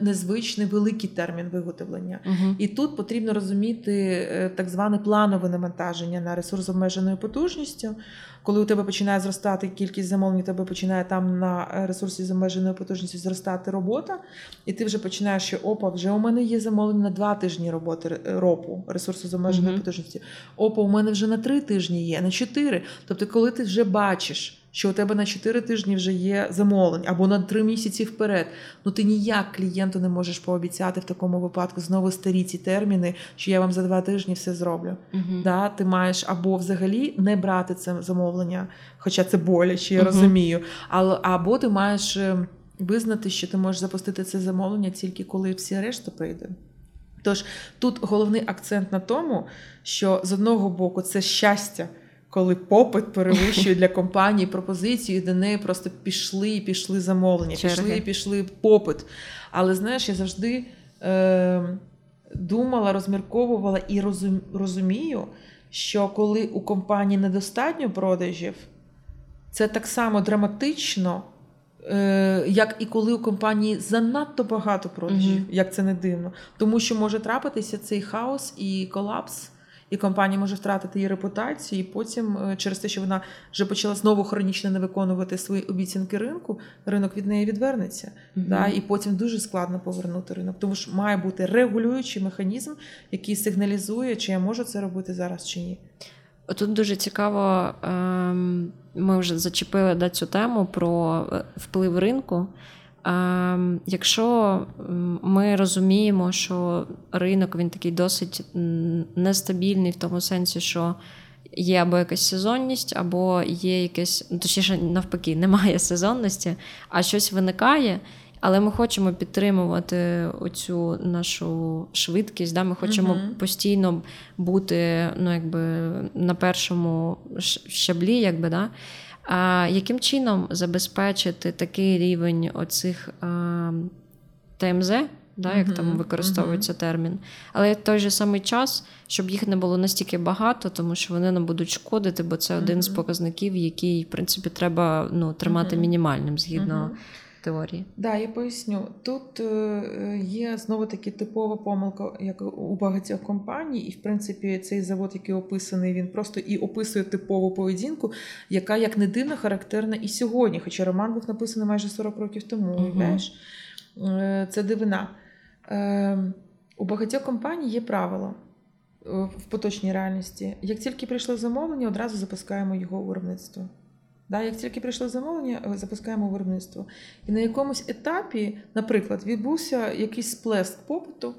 незвичний великий термін виготовлення. Угу. І тут потрібно розуміти так зване планове навантаження на ресурс обмеженою потужністю. Коли у тебе починає зростати кількість замовлень, у тебе починає там на е, ресурсі з обмеженою потужністю зростати робота, і ти вже починаєш, що опа, вже у мене є замовлення на два тижні роботи е, ропу, ресурсу з обмеженою потужності, потужністю. Опа, у мене вже на три тижні є, на чотири. Тобто, коли ти вже бачиш. Що у тебе на 4 тижні вже є замовлень або на 3 місяці вперед. Ну ти ніяк клієнту не можеш пообіцяти в такому випадку знову старі ці терміни, що я вам за 2 тижні все зроблю. Угу. Да, ти маєш або взагалі не брати це замовлення, хоча це боляче, я Мгм. розумію. Або ти маєш е, визнати, що ти можеш запустити це замовлення тільки коли всі решта прийде. Тож тут головний акцент на тому, що з одного боку це щастя, коли попит перевищує для компанії пропозицію, до неї просто пішли і пішли замовлення, Черги. пішли і пішли попит. Але знаєш, я завжди е, думала, розмірковувала і розум, розумію, що коли у компанії недостатньо продажів, це так само драматично, е, як і коли у компанії занадто багато продажів, Мгм. як це не дивно. Тому що може трапитися цей хаос і колапс. І компанія може втратити її репутацію, і потім, е, через те, що вона вже почала знову хронічно не виконувати свої обіцянки ринку, ринок від неї відвернеться. Мгм. Да, і потім дуже складно повернути ринок. Тому що має бути регулюючий механізм, який сигналізує, чи я можу це робити зараз чи ні. Тут дуже цікаво, ем, ми вже зачепили да, цю тему про е, вплив ринку. Якщо ми розуміємо, що ринок він такий досить нестабільний в тому сенсі, що є або якась сезонність, або є якесь, ну, точніше, навпаки, немає сезонності, а щось виникає. Але ми хочемо підтримувати оцю нашу швидкість. Да? Ми хочемо uh-huh. постійно бути ну, якби, на першому щаблі. Якби, да? А Яким чином забезпечити такий рівень оцих а, ТМЗ, да, як uh-huh. там використовується uh-huh. термін, але в той же самий час, щоб їх не було настільки багато, тому що вони нам будуть шкодити, бо це один з показників, який, в принципі, треба ну, тримати мінімальним згідно теорії. Да, я поясню. Тут е, є знову таки типова помилка, як у багатьох компаній, і в принципі цей завод, який описаний, він просто і описує типову поведінку, яка як не дивно характерна і сьогодні. Хоча роман був написаний майже 40 років тому. Угу. Це дивина. Е, у багатьох компаній є правило. В поточній реальності. Як тільки прийшло замовлення, одразу запускаємо його у виробництво. Да, Як тільки прийшло замовлення, е, запускаємо виробництво. І на якомусь етапі, наприклад, відбувся якийсь сплеск попиту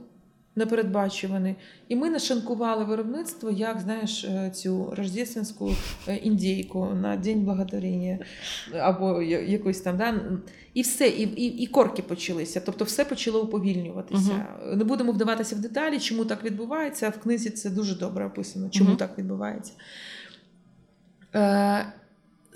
непередбачуваний, і ми нашинкували виробництво, як знаєш, е, цю рождественську е, індійку на День благодаріння або якось там. Да? І все, і, і і, корки почалися. Тобто все почало уповільнюватися. uh Не будемо вдаватися в деталі, чому так відбувається. В книзі це дуже добре описано, чому uh так відбувається.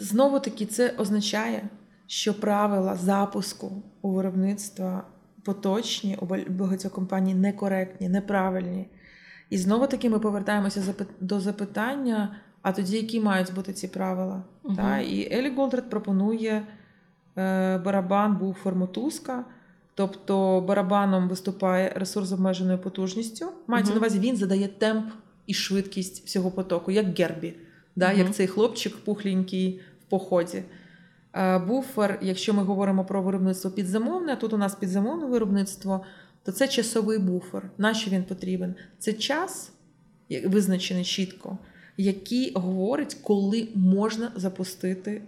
Знову таки, це означає, що правила запуску у виробництва поточні у багатьох компаній некоректні, неправильні. І знову таки ми повертаємося до запитання: а тоді які мають бути ці правила? uh Та? І Елі Голдред пропонує е, барабан був формотузка, тобто барабаном виступає ресурс з обмеженою потужністю. Мається uh на увазі, він задає темп і швидкість всього потоку, як Гербі да, mm-hmm. як цей хлопчик пухленький в поході. Буфер, якщо ми говоримо про виробництво підзамовне, а тут у нас підзамовне виробництво, то це часовий буфер. Нащо він потрібен? Це час, визначений чітко, який говорить, коли можна запустити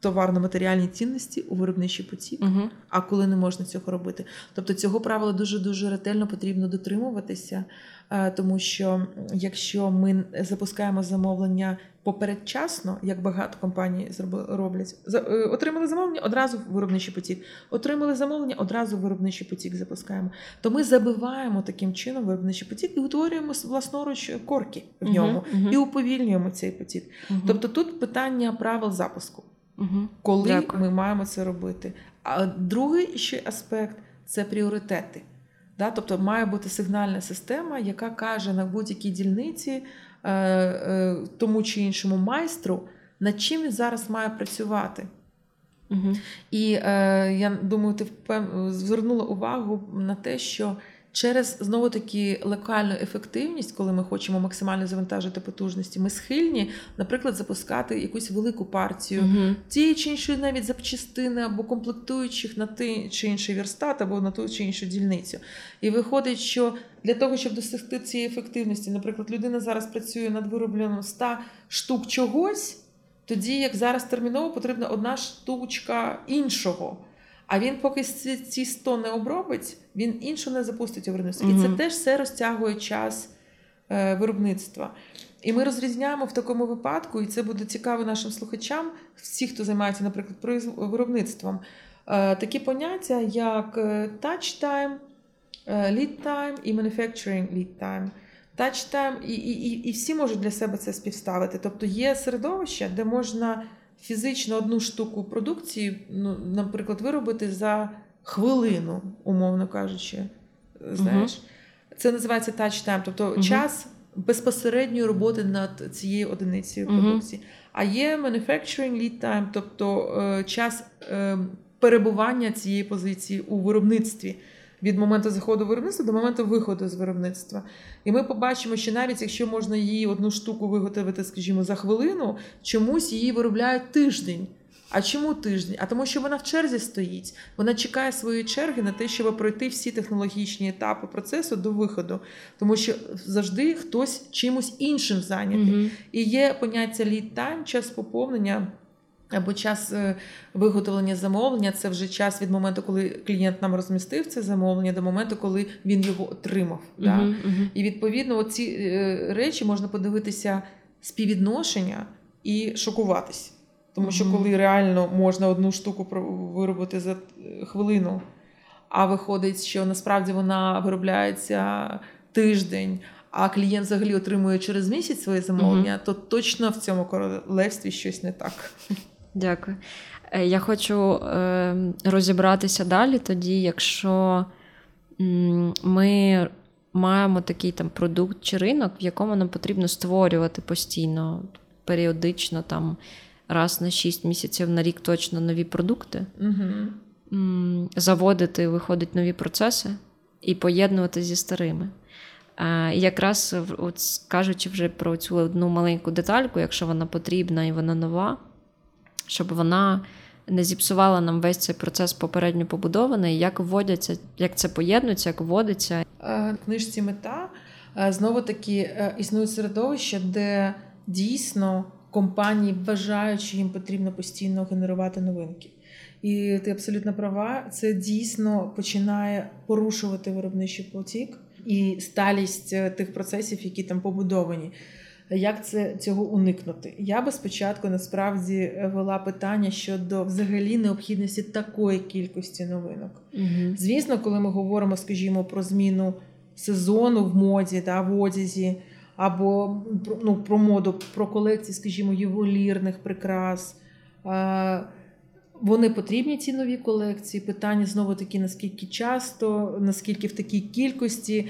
товарно-матеріальні цінності у виробничий потік, угу. а коли не можна цього робити. Тобто цього правила дуже дуже ретельно потрібно дотримуватися, е, тому що якщо ми запускаємо замовлення попередчасно, як багато компаній роблять, е, отримали замовлення одразу виробничий потік, отримали замовлення, одразу виробничий потік запускаємо. То ми забиваємо таким чином виробничий потік і утворюємо власноруч корки в ньому uh-huh, uh-huh. і уповільнюємо цей потік. Uh-huh. Тобто тут питання правил запуску угу. коли Дякую. ми маємо це робити. А другий ще аспект це пріоритети. Да? Тобто має бути сигнальна система, яка каже на будь-якій дільниці тому чи іншому майстру, над чим він зараз має працювати. Угу. І е, я думаю, ти звернула увагу на те, що Через знову таки локальну ефективність, коли ми хочемо максимально завантажити потужності, ми схильні, наприклад, запускати якусь велику партію uh тієї чи іншої навіть запчастини або комплектуючих на той чи інший верстат, або на ту чи іншу дільницю. І виходить, що для того, щоб досягти цієї ефективності, наприклад, людина зараз працює над виробленням 100 штук чогось, тоді як зараз терміново потрібна одна штучка іншого. А він, поки ці 100 не обробить, він іншу не запустить у виробництво. Угу. І це теж все розтягує час е, виробництва. І ми розрізняємо в такому випадку, і це буде цікаво нашим слухачам, всі, хто займається, наприклад, виробництвом. Е, такі поняття, як е, touch time, lead time і manufacturing lead time. Touch time, і, і, і всі можуть для себе це співставити. Тобто є середовище, де можна фізично одну штуку продукції, ну, наприклад, виробити за хвилину, умовно кажучи. Знаєш, uh-huh. Це називається touch time, тобто uh-huh. час безпосередньої роботи над цією одиницею uh-huh. продукції. А є manufacturing lead time, тобто е, час е, перебування цієї позиції у виробництві від моменту заходу виробництва до моменту виходу з виробництва. І ми побачимо, що навіть якщо можна її одну штуку виготовити, скажімо, за хвилину, чомусь її виробляють тиждень. А чому тиждень? А тому, що вона в черзі стоїть, вона чекає своєї черги на те, щоб пройти всі технологічні етапи процесу до виходу, тому що завжди хтось чимось іншим зайнятий. mm І є поняття lead time, час поповнення. Або час е, виготовлення замовлення це вже час від моменту, коли клієнт нам розмістив це замовлення, до моменту, коли він його отримав. Uh-huh, да? uh-huh. І відповідно ці е, речі можна подивитися співвідношення і шокуватись. Тому що коли реально можна одну штуку виробити за хвилину, а виходить, що насправді вона виробляється тиждень, а клієнт взагалі отримує через місяць своє замовлення, mm-hmm. то точно в цьому королевстві щось не так. Дякую. Е, я хочу е, розібратися далі тоді, якщо ми маємо такий там продукт чи ринок, в якому нам потрібно створювати постійно, періодично, там раз на 6 місяців на рік точно нові продукти, угу. заводити, виходить нові процеси і поєднувати зі старими. І якраз от кажучи вже про цю одну маленьку детальку, якщо вона потрібна і вона нова, щоб вона не зіпсувала нам весь цей процес попередньо побудований, як вводяться, як це поєднується, як вводиться. В книжці мета знову таки е, існує середовище, де дійсно компанії вважають, що їм потрібно постійно генерувати новинки. І ти абсолютно права, це дійсно починає порушувати виробничий потік і сталість е, тих процесів, які там побудовані. Як це цього уникнути? Я би спочатку насправді вела питання щодо взагалі необхідності такої кількості новинок. Угу. Звісно, коли ми говоримо, скажімо, про зміну сезону в моді, да, в одязі, або ну, про моду, про колекції, скажімо, ювелірних прикрас. Вони потрібні ці нові колекції. Питання знову таки, наскільки часто, наскільки в такій кількості.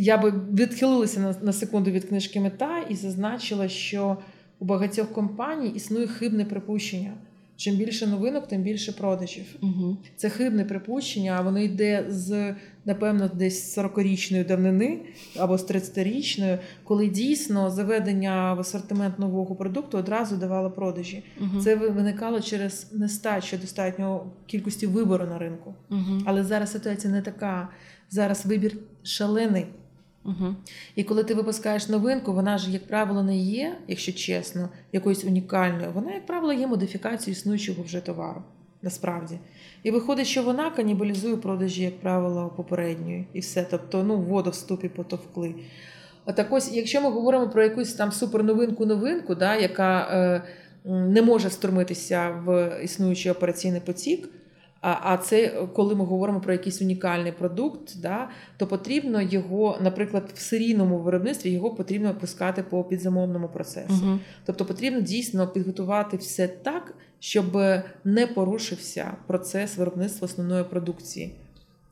Я би відхилилася на, на секунду від книжки мета і зазначила, що у багатьох компаній існує хибне припущення. Чим більше новинок, тим більше продажів. Угу. Це хибне припущення, а воно йде з, напевно, десь 40-річної давнини або з 30-річної, коли дійсно заведення в асортимент нового продукту одразу давало продажі. Угу. Це виникало через нестачу достатньо кількості вибору на ринку. Угу. Але зараз ситуація не така. Зараз вибір шалений. Угу. І коли ти випускаєш новинку, вона ж, як правило, не є, якщо чесно, якоюсь унікальною. Вона, як правило, є модифікацією існуючого вже товару. Насправді. І виходить, що вона канібалізує продажі, як правило, попередньої. І все. Тобто, ну, воду в ступі потовкли. А так ось, якщо ми говоримо про якусь там суперновинку-новинку, да, яка е, не може встромитися в існуючий операційний потік, а це коли ми говоримо про якийсь унікальний продукт, да, то потрібно його, наприклад, в серійному виробництві його потрібно пускати по підзамовному процесу. Угу. Тобто потрібно дійсно підготувати все так, щоб не порушився процес виробництва основної продукції.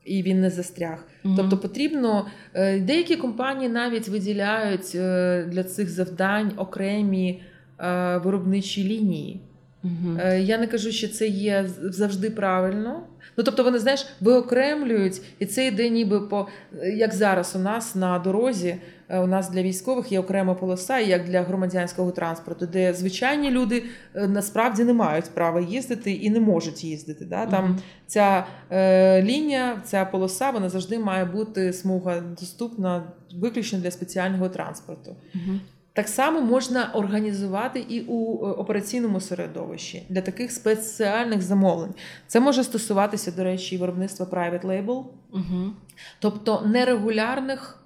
І він не застряг. Угу. Тобто потрібно е, деякі компанії навіть виділяють е, для цих завдань окремі е, виробничі лінії. Угу. Я не кажу, що це є завжди правильно. Ну тобто, вони знаєш, виокремлюють, і це йде ніби по як зараз у нас на дорозі. Е, у нас для військових є окрема полоса, як для громадянського транспорту, де звичайні люди е, насправді не мають права їздити і не можуть їздити. Да? Там угу. ця е, лінія, ця полоса, вона завжди має бути смуга доступна виключно для спеціального транспорту. Угу. Так само можна організувати і у е, операційному середовищі для таких спеціальних замовлень. Це може стосуватися, до речі, виробництва private label, угу. тобто нерегулярних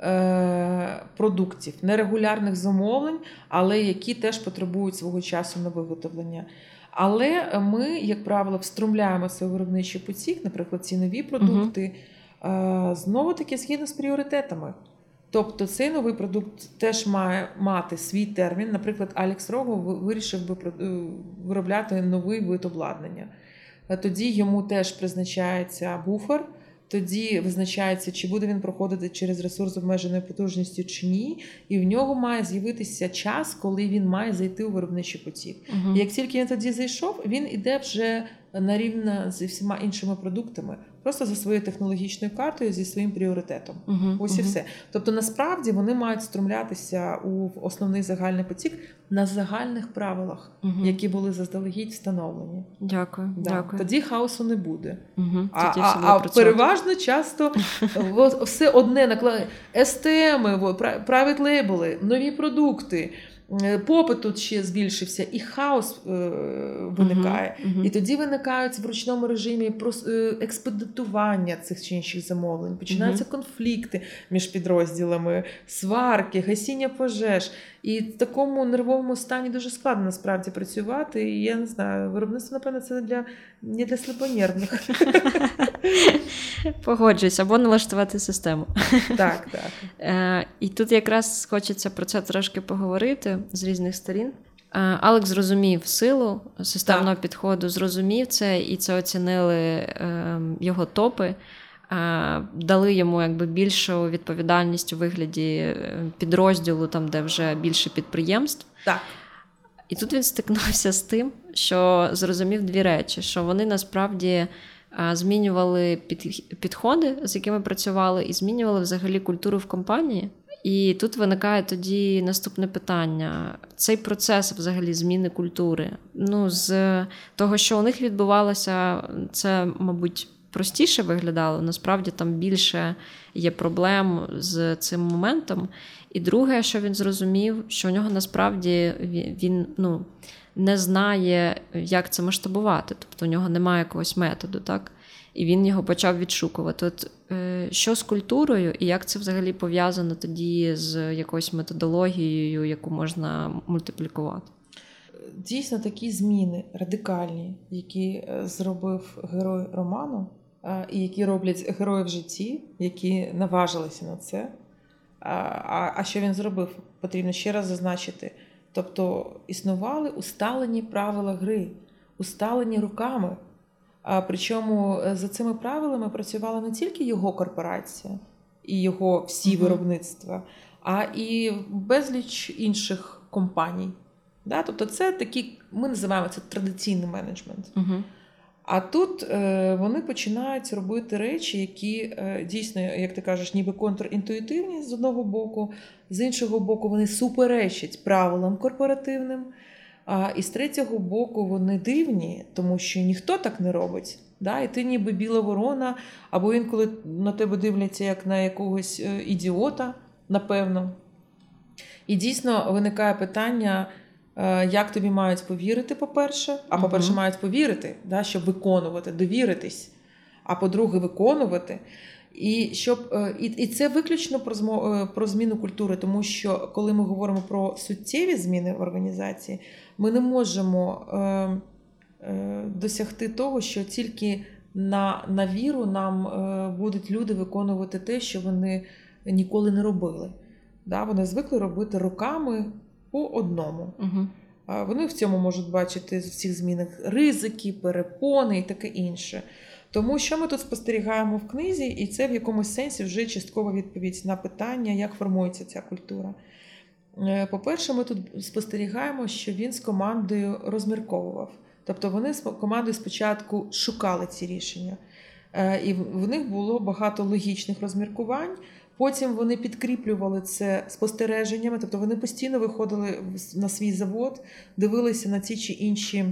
е- продуктів, нерегулярних замовлень, але які теж потребують свого часу на виготовлення. Але ми, як правило, встромляємо цей виробничий потік, наприклад, ці нові продукти, угу. е- знову таки згідно з пріоритетами. Тобто цей новий продукт теж має мати свій термін. Наприклад, Алекс Рого вирішив би е, виробляти новий вид обладнання. Е, тоді йому теж призначається буфер, тоді визначається, чи буде він проходити через ресурс обмеженою потужністю чи ні. І в нього має з'явитися час, коли він має зайти у виробничий потік. Угу. І Як тільки він тоді зайшов, він іде вже на рівно зі всіма іншими продуктами просто за своєю технологічною картою, зі своїм пріоритетом. Uh-huh, Ось і все. Тобто, насправді вони мають струмлятися у основний загальний потік на загальних правилах, uh-huh. які були заздалегідь встановлені. Дякую. Да. дякую. Тоді хаосу не буде. Uh-huh. А а, а переважно часто все одне накладає СТМ, правит лейбли, нові продукти. Е, попит тут ще збільшився, і хаос е, виникає. Мгм, мгм. І тоді виникають в ручному режимі е, експедитування цих чи інших замовлень. Починаються конфлікти між підрозділами, сварки, гасіння пожеж. І в такому нервовому стані дуже складно насправді працювати. І я не знаю, виробництво, напевно, це для, не для слабонервних. Погоджуюсь, або налаштувати систему. Так, так. Е, і тут якраз хочеться про це трошки поговорити з різних сторін. Е, Алекс зрозумів силу системного підходу, зрозумів це, і це оцінили е, його топи, е, дали йому якби більшу відповідальність у вигляді підрозділу, там де вже більше підприємств. Так. І тут він стикнувся з тим, що зрозумів дві речі: що вони насправді змінювали підходи, з якими працювали, і змінювали взагалі культуру в компанії. І тут виникає тоді наступне питання: цей процес взагалі зміни культури. Ну, з того, що у них відбувалося, це, мабуть, простіше виглядало. Насправді там більше є проблем з цим моментом. І друге, що він зрозумів, що у нього насправді він, ну, не знає, як це масштабувати. Тобто у нього немає якогось методу, так? І він його почав відшукувати. От е, що з культурою, і як це взагалі пов'язано тоді з якоюсь методологією, яку можна мультиплікувати? Дійсно, такі зміни радикальні, які е, зробив герой роману, е, і які роблять герої в житті, які наважилися на це. А, а що він зробив? Потрібно ще раз зазначити. Тобто існували усталені правила гри, усталені руками. А причому е, за цими правилами працювала не тільки його корпорація і його всі виробництва, а і безліч інших компаній. Да? Тобто, це такі, ми називаємо це традиційний менеджмент. Угу. А тут е, вони починають робити речі, які е, дійсно, як ти кажеш, ніби контрінтуїтивні з одного боку, з іншого боку, вони суперечать правилам корпоративним. А і з третього боку, вони дивні, тому що ніхто так не робить. Да? І ти ніби біла ворона, або інколи на тебе дивляться як на якогось е, ідіота, напевно. І дійсно виникає питання, як тобі мають повірити, по-перше. А по-перше, мають повірити, да, щоб виконувати, довіритись. А по-друге, виконувати. І щоб е, і, і це виключно про змо, е, про зміну культури, тому що коли ми говоримо про суттєві зміни в організації, ми не можемо е, е, досягти того, що тільки на, на віру нам е, будуть люди виконувати те, що вони ніколи не робили. Да, вони звикли робити руками по одному. Угу. Вони в цьому можуть бачити в цих змінах ризики, перепони і таке інше. Тому що ми тут спостерігаємо в книзі, і це в якомусь сенсі вже часткова відповідь на питання, як формується ця культура. Е, По-перше, ми тут спостерігаємо, що він з командою розмірковував. Тобто вони з командою спочатку шукали ці рішення, Е, і в в них було багато логічних розміркувань. Потім вони підкріплювали це спостереженнями, тобто вони постійно виходили на свій завод, дивилися на ці чи інші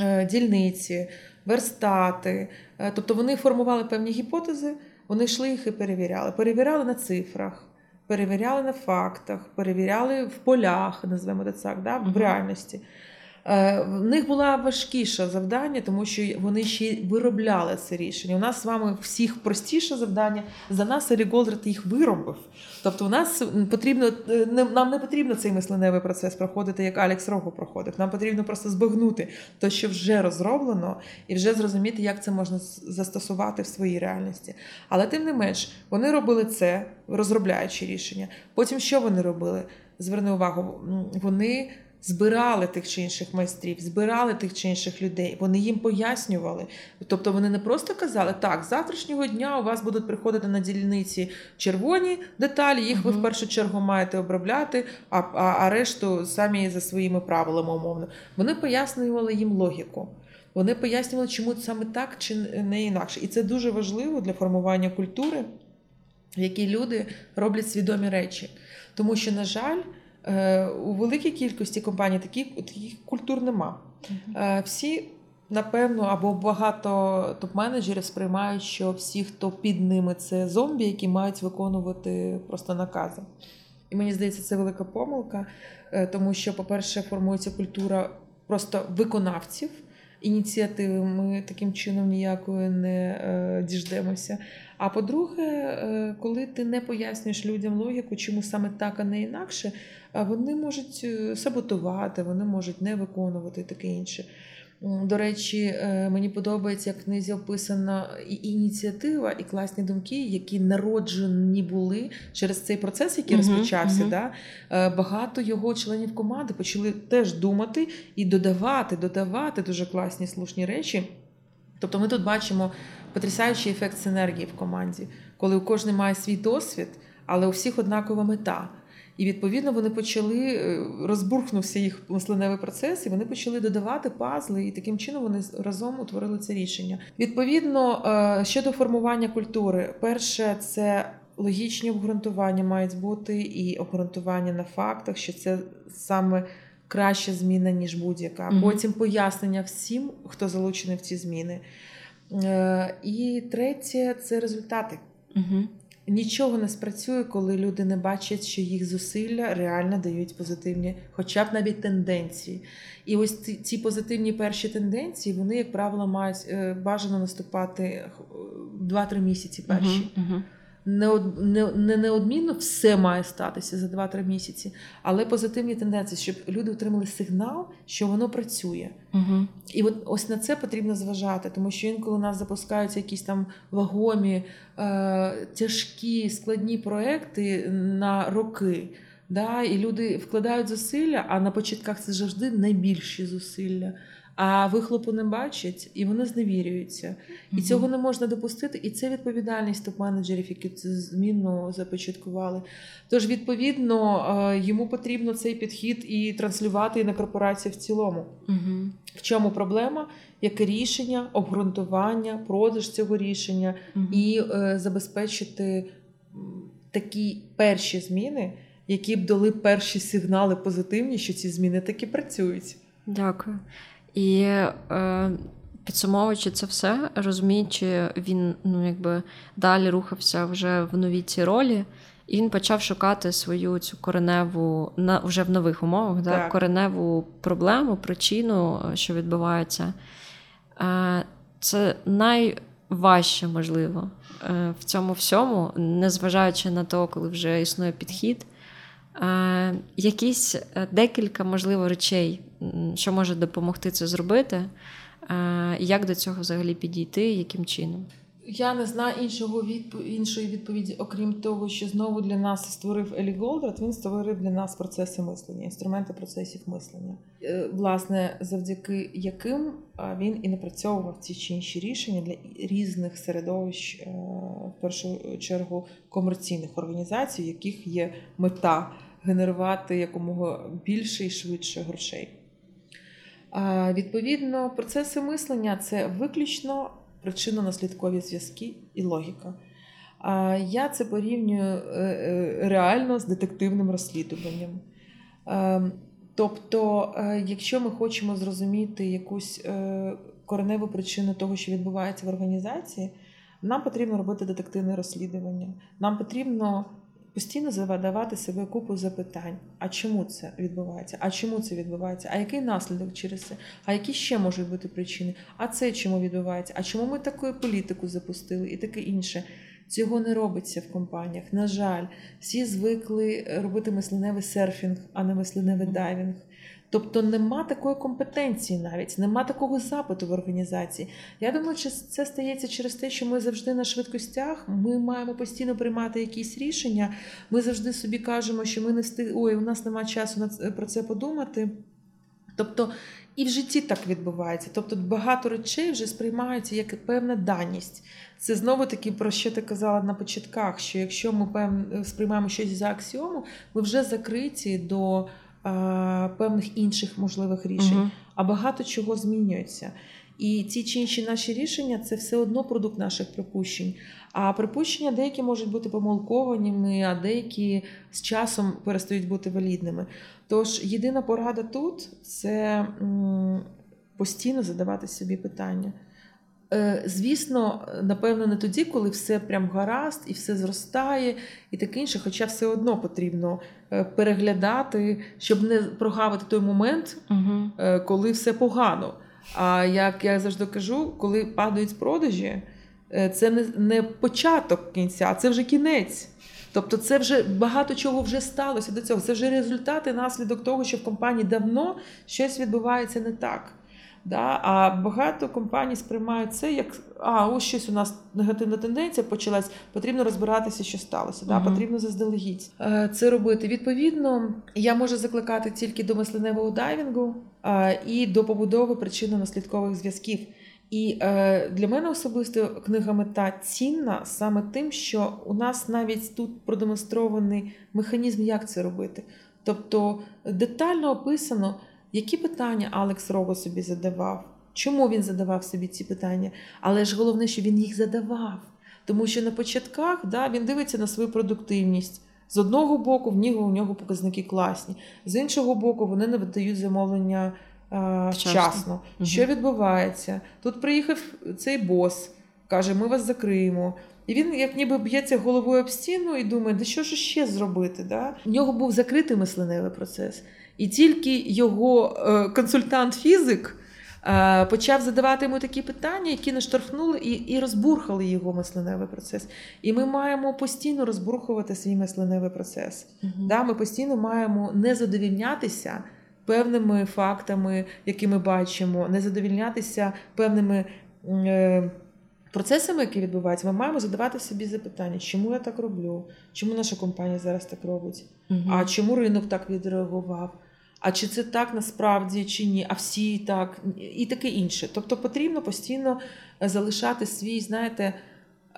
е, дільниці, верстати. Е, Тобто вони формували певні гіпотези, вони йшли їх і перевіряли. Перевіряли на цифрах, перевіряли на фактах, перевіряли в полях, називаємо це так, да, в реальності. Е, В них була важкіше завдання, тому що вони ще виробляли це рішення. У нас з вами всіх простіше завдання. За нас Елі Голдрат їх виробив. Тобто, у нас потрібно е, нам не потрібно цей мисленевий процес проходити, як Алекс Рогу проходив. Нам потрібно просто збагнути те, що вже розроблено, і вже зрозуміти, як це можна застосувати в своїй реальності. Але тим не менш, вони робили це, розробляючи рішення. Потім що вони робили? Зверни увагу, вони збирали тих чи інших майстрів, збирали тих чи інших людей. Вони їм пояснювали. Тобто вони не просто казали, так, з завтрашнього дня у вас будуть приходити на дільниці червоні деталі, їх ви в першу чергу маєте обробляти, а, а, а решту самі за своїми правилами умовно. Вони пояснювали їм логіку. Вони пояснювали, чому саме так чи не інакше. І це дуже важливо для формування культури, в якій люди роблять свідомі речі. Тому що, на жаль, у великій кількості компаній таких, таких культур нема. Е, Всі, напевно, або багато топ-менеджерів сприймають, що всі, хто під ними, це зомбі, які мають виконувати просто накази. І мені здається, це велика помилка, е, тому що, по-перше, формується культура просто виконавців. Ініціативи ми таким чином ніякої не е, діждемося. А по-друге, е, коли ти не пояснюєш людям логіку, чому саме так, а не інакше, вони можуть е, саботувати, вони можуть не виконувати таке інше. До речі, е, мені подобається, як в книзі описана і ініціатива, і класні думки, які народжені були через цей процес, який Мгм, розпочався. мгм. Да? Е, Багато його членів команди почали теж думати і додавати, додавати дуже класні слушні речі. Тобто ми тут бачимо потрясаючий ефект синергії в команді, коли у кожний має свій досвід, але у всіх однакова мета. І відповідно вони почали е, розбурхнувся їх мисленевий процес, і вони почали додавати пазли, і таким чином вони разом утворили це рішення. Відповідно, е, щодо формування культури, перше це логічні обґрунтування мають бути, і обґрунтування на фактах, що це саме краща зміна, ніж будь-яка. Потім пояснення всім, хто залучений в ці зміни. Е, І третє це результати. Угу. Нічого не спрацює, коли люди не бачать, що їх зусилля реально дають позитивні, хоча б навіть тенденції. І ось ці, ці позитивні перші тенденції, вони, як правило, мають е, бажано наступати е, 2-3 місяці перші. Угу. Од- не, не неодмінно все має статися за 2-3 місяці, але позитивні тенденції, щоб люди отримали сигнал, що воно працює. Угу. І от ось на це потрібно зважати, тому що інколи у нас запускаються якісь там вагомі, е, тяжкі, складні проекти на роки. Да? І люди вкладають зусилля, а на початках це завжди найбільші зусилля. А вихлопу не бачать, і вони зневірюються. І цього не можна допустити. І це відповідальність топ-менеджерів, які цю зміну започаткували. Тож, відповідно, е, йому потрібно цей підхід і транслювати і на корпорації в цілому. Угу. В чому проблема? Яке рішення, обґрунтування, продаж цього рішення і е, забезпечити такі перші зміни, які б дали перші сигнали позитивні, що ці зміни таки працюють. Дякую. І е, підсумовуючи це все, розуміючи, він ну, якби далі рухався вже в новій цій ролі, і він почав шукати свою цю кореневу на вже в нових умовах, да, кореневу проблему, причину, е, що відбувається. Е, це найважче, можливо, е, в цьому всьому, незважаючи на те, коли вже існує підхід. Е, якісь е, декілька, можливо, речей, що може допомогти це зробити, е, як до цього взагалі підійти, яким чином. Я не знаю іншого відпо- іншої відповіді, окрім того, що знову для нас створив Елі Голдрат. Він створив для нас процеси мислення, інструменти процесів мислення, Е, власне, завдяки яким він і напрацьовував ці чи інші рішення для різних середовищ, е, в першу чергу комерційних організацій, яких є мета генерувати якомога більше і швидше грошей. Відповідно, процеси мислення це виключно причинно-наслідкові зв'язки і логіка. Я це порівнюю е, е, реально з детективним розслідуванням. Е, Тобто, якщо ми хочемо зрозуміти якусь кореневу причину того, що відбувається в організації, нам потрібно робити детективне розслідування. Нам потрібно постійно задавати себе купу запитань: а чому це відбувається? А чому це відбувається? А який наслідок через це? А які ще можуть бути причини? А це чому відбувається? А чому ми таку політику запустили і таке інше? Цього не робиться в компаніях. На жаль, всі звикли робити мисленевий серфінг, а не мисленевий дайвінг. Тобто нема такої компетенції навіть, нема такого запиту в організації. Я думаю, що це стається через те, що ми завжди на швидкостях, ми маємо постійно приймати якісь рішення. Ми завжди собі кажемо, що ми не встиг... ой, у нас немає часу на про це подумати. Тобто і в житті так відбувається. Тобто багато речей вже сприймаються як певна даність. Це знову таки про що ти казала на початках, що якщо ми пев... сприймаємо щось за аксіому, ми вже закриті до певних інших можливих рішень. Мгм. А багато чого змінюється. І ці чи інші наші рішення це все одно продукт наших припущень. А припущення деякі можуть бути помилкованими, а деякі з часом перестають бути валідними. Тож єдина порада тут це постійно задавати собі питання. Е, Звісно, напевно, не тоді, коли все прям гаразд і все зростає, і таке інше, хоча все одно потрібно е, переглядати, щоб не прогавити той момент, Угу. коли все погано. А як я завжди кажу, коли падають продажі, це не, не початок кінця, а це вже кінець. Тобто, це вже багато чого вже сталося до цього. Це вже результати, наслідок того, що в компанії давно щось відбувається не так. Да? А багато компаній сприймають це як а, ось щось у нас негативна тенденція почалась, потрібно розбиратися, що сталося. Да? Мгм. Потрібно заздалегідь е, це робити. Відповідно, я можу закликати тільки до мисленевого дайвінгу е, і до побудови причинно-наслідкових зв'язків. І е, для мене особисто книга мета цінна саме тим, що у нас навіть тут продемонстрований механізм, як це робити. Тобто детально описано, які питання Алекс Рого собі задавав, чому він задавав собі ці питання, але ж головне, що він їх задавав. Тому що на початках да, він дивиться на свою продуктивність. З одного боку, в нього у нього показники класні, з іншого боку, вони не видають замовлення е, Вчасно. Мгм. Що відбувається? Тут приїхав цей бос, каже: ми вас закриємо. І він, як ніби б'ється головою об стіну і думає, да що ж ще зробити? Да? У нього був закритий мисленевий процес. І тільки його е, консультант-фізик е, почав задавати йому такі питання, які наштовхнули і, і розбурхали його мисленевий процес. І ми маємо постійно розбурхувати свій мисленевий процес. Да, ми постійно маємо не задовільнятися певними фактами, які ми бачимо, не задовільнятися певними е, процесами, які відбуваються. Ми маємо задавати собі запитання, чому я так роблю, чому наша компанія зараз так робить, а чому ринок так відреагував. А чи це так насправді, чи ні, а всі так, і таке інше. Тобто потрібно постійно е, залишати свій, знаєте,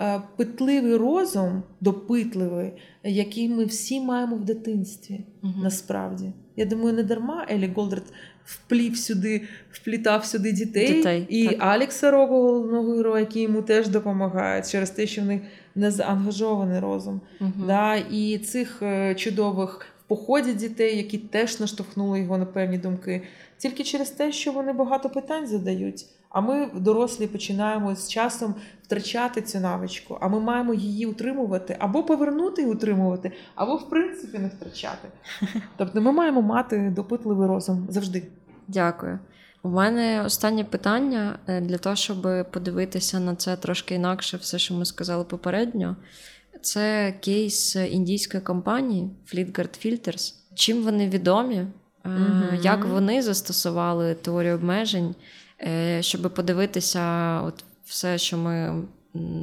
е, питливий розум, допитливий, який ми всі маємо в дитинстві Мгм. насправді. Я думаю, не дарма Елі Голдрат вплів сюди, вплітав сюди дітей, Дітей, і так. Алекса Рого, головного героя, який йому теж допомагає через те, що в них не заангажований розум. Мгм. Да, і цих е, чудових поході дітей, які теж наштовхнули його на певні думки, тільки через те, що вони багато питань задають. А ми, дорослі, починаємо з часом втрачати цю навичку. А ми маємо її утримувати або повернути і утримувати, або в принципі не втрачати. Тобто ми маємо мати допитливий розум завжди. Дякую. У мене останнє питання е, для того, щоб подивитися на це трошки інакше, все, що ми сказали попередньо. Це кейс індійської компанії Fleetguard Filters. Чим вони відомі? Мгм. Як вони застосували теорію обмежень, е, щоб подивитися, от все, що ми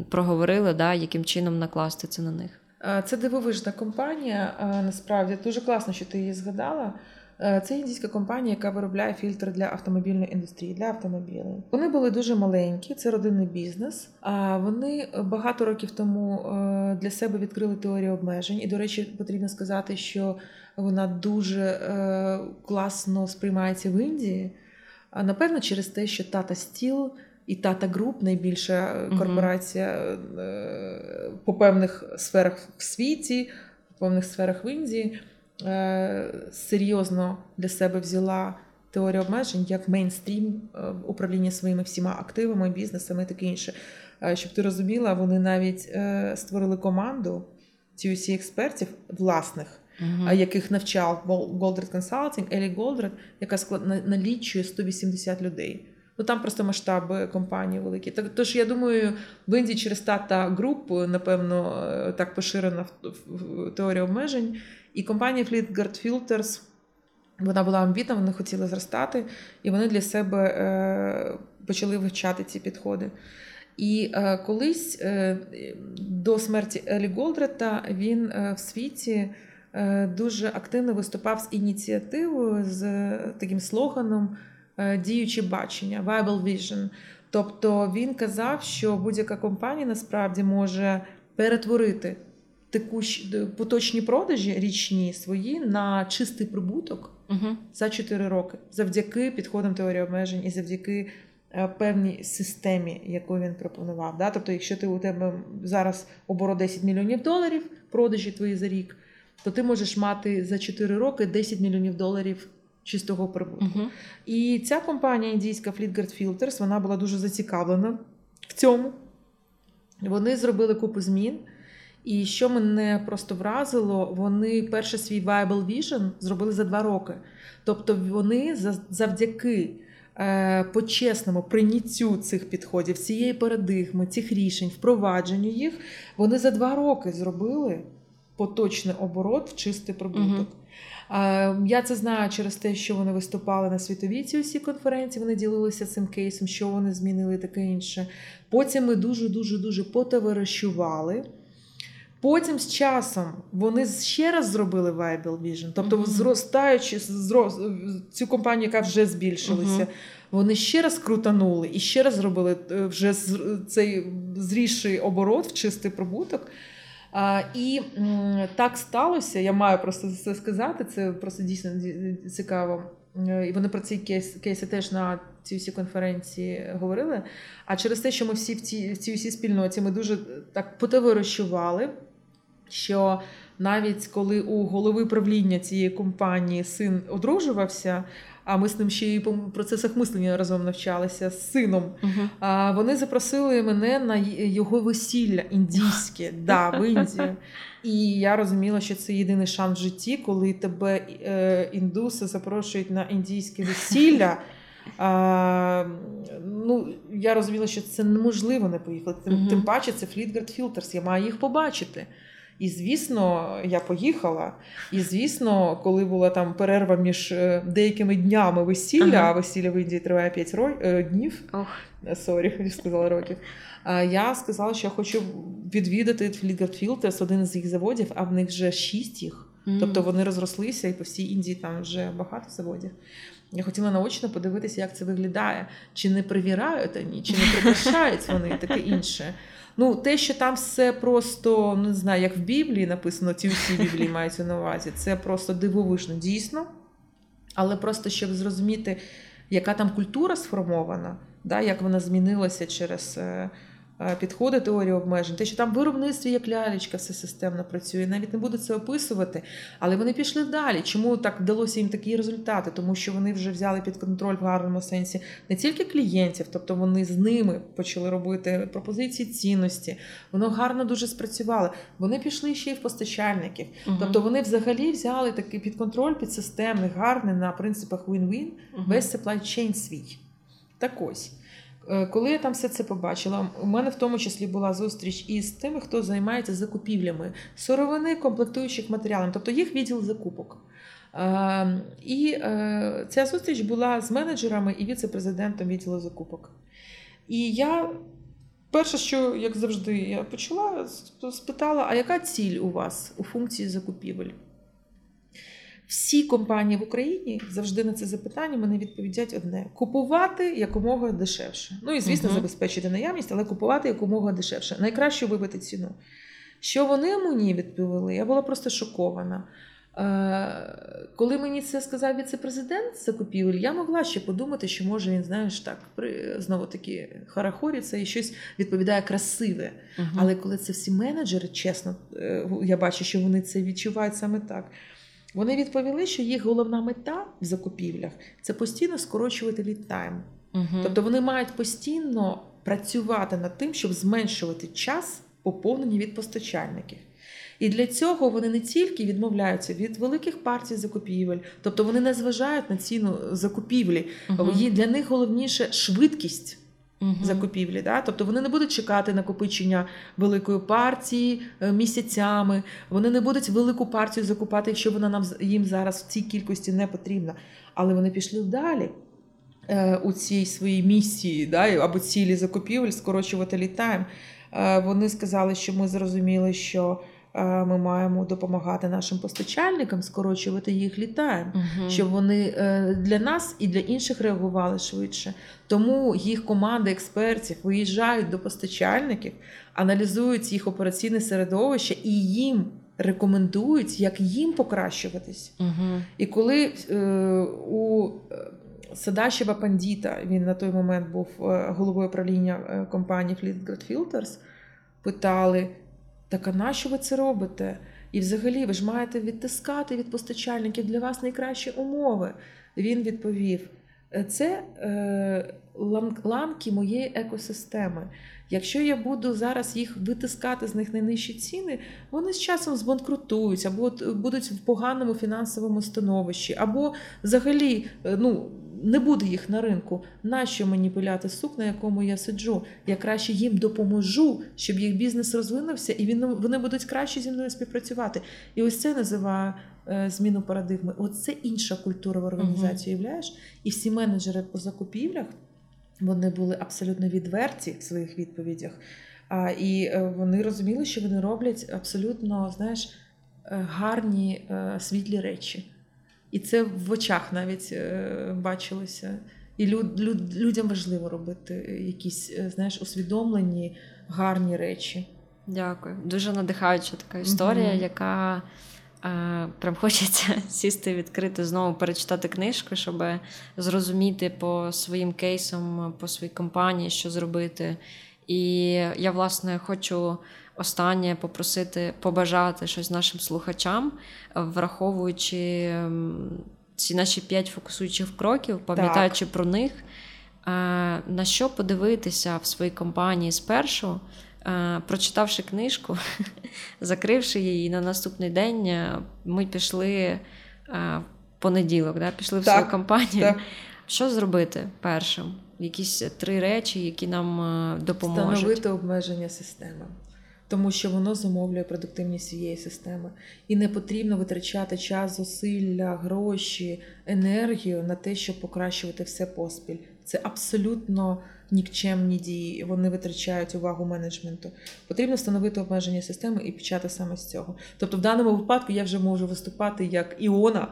проговорили, да, яким чином накласти це на них? Е, Це дивовижна компанія. Насправді дуже класно, що ти її згадала. Е, Це індійська компанія, яка виробляє фільтри для автомобільної індустрії, для автомобілів. Вони були дуже маленькі, це родинний бізнес. А вони багато років тому е, для себе відкрили теорію обмежень. І, до речі, потрібно сказати, що вона дуже е, класно сприймається в Індії. А, Напевно, через те, що Tata Steel і Tata Group найбільша корпорація е, по певних сферах в світі, по певних сферах в Індії, серйозно для себе взяла теорію обмежень як мейнстрім е, управління своїми всіма активами, бізнесами і таке інше. Е, Щоб ти розуміла, вони навіть е, створили команду TUC експертів власних, а яких навчав Голдред Consulting, Елі Голдред, яка склад налічує 180 людей. Ну там просто масштаби компанії великі. Так тож я думаю, в Індії через Tata Group, напевно, е, так поширена теорія обмежень. І компанія Fleetguard Filters, вона була амбітна, вони хотіли зростати, і вони для себе е, почали вивчати ці підходи. І е, колись е, до смерті Елі Голдрета він е, в світі е, дуже активно виступав з ініціативою з е, таким слоганом е, діюче бачення, Viable Vision. Тобто він казав, що будь-яка компанія насправді може перетворити текущі поточні продажі річні свої на чистий прибуток Угу. за 4 роки завдяки підходам теорії обмежень і завдяки е, певній системі, яку він пропонував. Да? Тобто, якщо ти у тебе зараз оборот 10 мільйонів доларів, продажі твої за рік, то ти можеш мати за 4 роки 10 мільйонів доларів чистого прибутку. Угу. І ця компанія індійська Fleetguard Filters, вона була дуже зацікавлена в цьому. Вони зробили купу змін. І що мене просто вразило, вони перше свій Viable Vision зробили за два роки. Тобто вони за- завдяки е, почесному прийняттю цих підходів, цієї парадигми, цих рішень, впровадженню їх, вони за два роки зробили поточний оборот в чистий прибуток. Е, Я це знаю через те, що вони виступали на світовій цій усій конференції. Вони ділилися цим кейсом, що вони змінили, таке інше. Потім ми дуже дуже дуже потоваришували. Потім з часом вони ще раз зробили Viable Vision, тобто Мгм. зростаючи зро- цю компанію, яка вже збільшилася, Мгм. вони ще раз крутанули і ще раз зробили е, вже цей зрісший оборот в чистий прибуток. А, і м, так сталося. Я маю просто це сказати. Це просто дійсно цікаво. Е, І вони про ці кейс, кейси теж на цій всій конференції говорили. А через те, що ми всі в цій, в цій всій спільноті ми дуже так потоваришували, що навіть коли у голови правління цієї компанії син одружувався, а ми з ним ще й по процесах мислення разом навчалися з сином. Мгм. А, вони запросили мене на його весілля індійське, да, в Індію. І я розуміла, що це єдиний шанс в житті, коли тебе е, індуси запрошують на індійське весілля. А, ну, я розуміла, що це неможливо не поїхати. Тим, Мгм. тим паче, це Fleetguard Filters, я маю їх побачити. І звісно, я поїхала. І звісно, коли була там перерва між е, деякими днями весілля, Ага. а весілля в Індії триває 5 ро... е, днів. Ох. Е, Sorry, я сказала років. Я сказала, що я хочу відвідати Filters, один з їх заводів, а в них вже шість їх. Мгм. Тобто вони розрослися, і по всій Індії там вже багато заводів. Я хотіла наочно подивитися, як це виглядає. Чи не привірають вони, чи не прикрашають вони, таке інше. Ну, те, що там все просто, ну, не знаю, як в Біблії написано, ці всі Біблії мають на увазі, це просто дивовижно, дійсно. Але просто щоб зрозуміти, яка там культура сформована, да, як вона змінилася через е, підходи теорії обмежень, те, що там в виробництві як лялечка все системно працює, навіть не буду це описувати, але вони пішли далі. Чому так вдалося їм такі результати? Тому що вони вже взяли під контроль в гарному сенсі не тільки клієнтів, тобто вони з ними почали робити пропозиції цінності. Воно гарно дуже спрацювало. Вони пішли ще й в постачальників. Мгм. Тобто вони взагалі взяли такий під контроль підсистемний, гарний на принципах win-win Мгм. весь supply chain свій. Так ось. Е, Коли я там все це побачила, у мене в тому числі була зустріч із тими, хто займається закупівлями сировини, комплектуючих матеріалів, тобто їх відділ закупок. Е, І е, ця зустріч була з менеджерами і віце-президентом відділу закупок. І я перше, що, як завжди, я почала, спитала: а яка ціль у вас у функції закупівель? Всі компанії в Україні завжди на це запитання мене відповідять одне: купувати якомога дешевше. Ну і звісно, Мгм. забезпечити наявність, але купувати якомога дешевше. Найкраще вибити ціну. Що вони мені відповіли, я була просто шокована. Е, Коли мені це сказав віце-президент закупівель, я могла ще подумати, що може він, знаєш, так при знову таки харахориться і щось відповідає красиве. Мгм. Але коли це всі менеджери, чесно, е, я бачу, що вони це відчувають саме так. Вони відповіли, що їх головна мета в закупівлях це постійно скорочувати лід-тайм. Тобто вони мають постійно працювати над тим, щоб зменшувати час поповнення від постачальників. І для цього вони не тільки відмовляються від великих партій закупівель, тобто вони не зважають на ціну закупівлі. Є- Для них головніше швидкість Мгм. закупівлі. Да? Тобто вони не будуть чекати накопичення великої партії е, місяцями. Вони не будуть велику партію закупати, якщо вона нам їм зараз в цій кількості не потрібна. Але вони пішли далі. е, У цій своїй місії да, або цілі закупівель скорочувати літаєм. Вони сказали, що ми зрозуміли, що е, ми маємо допомагати нашим постачальникам скорочувати їх літаєм Мгм. щоб вони е, для нас і для інших реагували швидше. Тому їх команди експертів виїжджають до постачальників, аналізують їх операційне середовище і їм рекомендують, як їм покращуватись. Мгм. І коли е, у е, Садашева Пандіта, він на той момент був е, головою правління компанії Fleetguard Filters, питали: так а нащо ви це робите? І взагалі ви ж маєте відтискати від постачальників для вас найкращі умови. Він відповів: Е, Це е, ламки моєї екосистеми. Якщо я буду зараз їх витискати з них найнижчі ціни, вони з часом збанкрутують, або будуть в поганому фінансовому становищі, або взагалі е, ну, не буде їх на ринку. Нащо мені пиляти сук, на якому я сиджу? Я краще їм допоможу, щоб їх бізнес розвинувся, і він, вони будуть краще зі мною співпрацювати. І ось це називаю е, зміну парадигми. Оце інша культура в організації, уявляєш? І всі менеджери по закупівлях вони були абсолютно відверті в своїх відповідях. А, і е, вони розуміли, що вони роблять абсолютно, знаєш, е, гарні світлі речі. І це в очах навіть е, бачилося. І люд, люд, людям важливо робити якісь, е, знаєш, усвідомлені, гарні речі. Дякую. Дуже надихаюча така історія, Мгм. яка е, прям хочеться сісти, відкрити знову, перечитати книжку, щоб зрозуміти по своїм кейсам, по своїй компанії, що зробити. І я, власне, хочу останнє попросити побажати щось нашим слухачам, е, враховуючи ем, ці наші п'ять фокусуючих кроків, пам'ятаючи про них, е, на що подивитися в своїй компанії спершу. Е, Прочитавши книжку, закривши її, на наступний день ми пішли в понеділок, да? пішли в Так, свою компанію. Так, Що зробити першим? Якісь три речі, які нам допоможуть. встановити обмеження системи. Тому що воно замовлює продуктивність всієї системи. І не потрібно витрачати час, зусилля, гроші, енергію на те, щоб покращувати все поспіль. Це абсолютно нікчемні дії. Вони витрачають увагу менеджменту. Потрібно встановити обмеження системи і почати саме з цього. Тобто, в даному випадку я вже можу виступати як Іона,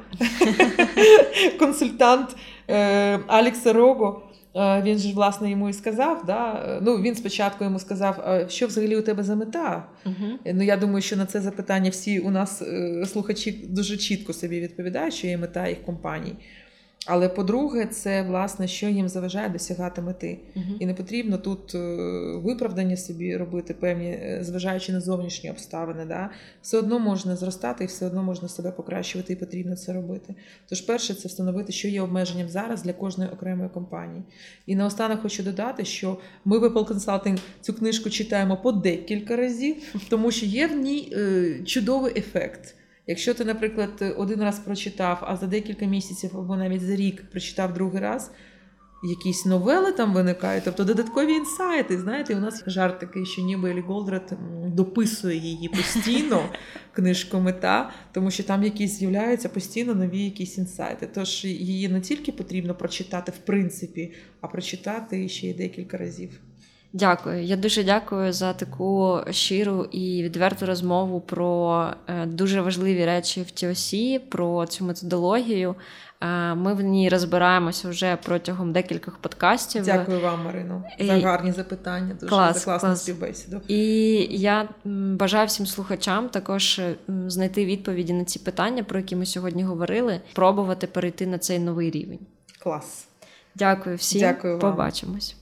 консультант е, Алекса Рого. Е, Він же власне йому і сказав. Да? е, Ну він спочатку йому сказав, що взагалі у тебе за мета? Угу. Ну я думаю, що на це запитання всі у нас слухачі дуже чітко собі відповідають, що є мета їх компаній. Але по-друге, це власне, що їм заважає досягати мети. І не потрібно тут е, виправдання собі робити певні, е, зважаючи на зовнішні обставини. Да? Все одно можна зростати і все одно можна себе покращувати, і потрібно це робити. Тож, перше, це встановити, що є обмеженням зараз для кожної окремої компанії. І наостанок хочу додати, що ми в Apple Consulting цю книжку читаємо по декілька разів, тому що є в ній е, чудовий ефект. Якщо ти, наприклад, один раз прочитав, а за декілька місяців або навіть за рік прочитав другий раз, якісь новели там виникають, тобто додаткові інсайти. Знаєте, у нас жарт такий, що ніби Елі Голдрат дописує її постійно, книжку мета, тому що там якісь з'являються постійно нові якісь інсайти. Тож її не тільки потрібно прочитати в принципі, а прочитати ще й декілька разів. Дякую. Я дуже дякую за таку щиру і відверту розмову про е, дуже важливі речі в TOC, про цю методологію. Е, Ми в ній розбираємося вже протягом декількох подкастів. Дякую вам, Марино, за гарні запитання. Дуже Клас, за класну клас. співбесіду. І я бажаю всім слухачам також знайти відповіді на ці питання, про які ми сьогодні говорили, пробувати перейти на цей новий рівень. Клас. Дякую всім. Дякую вам. Побачимось.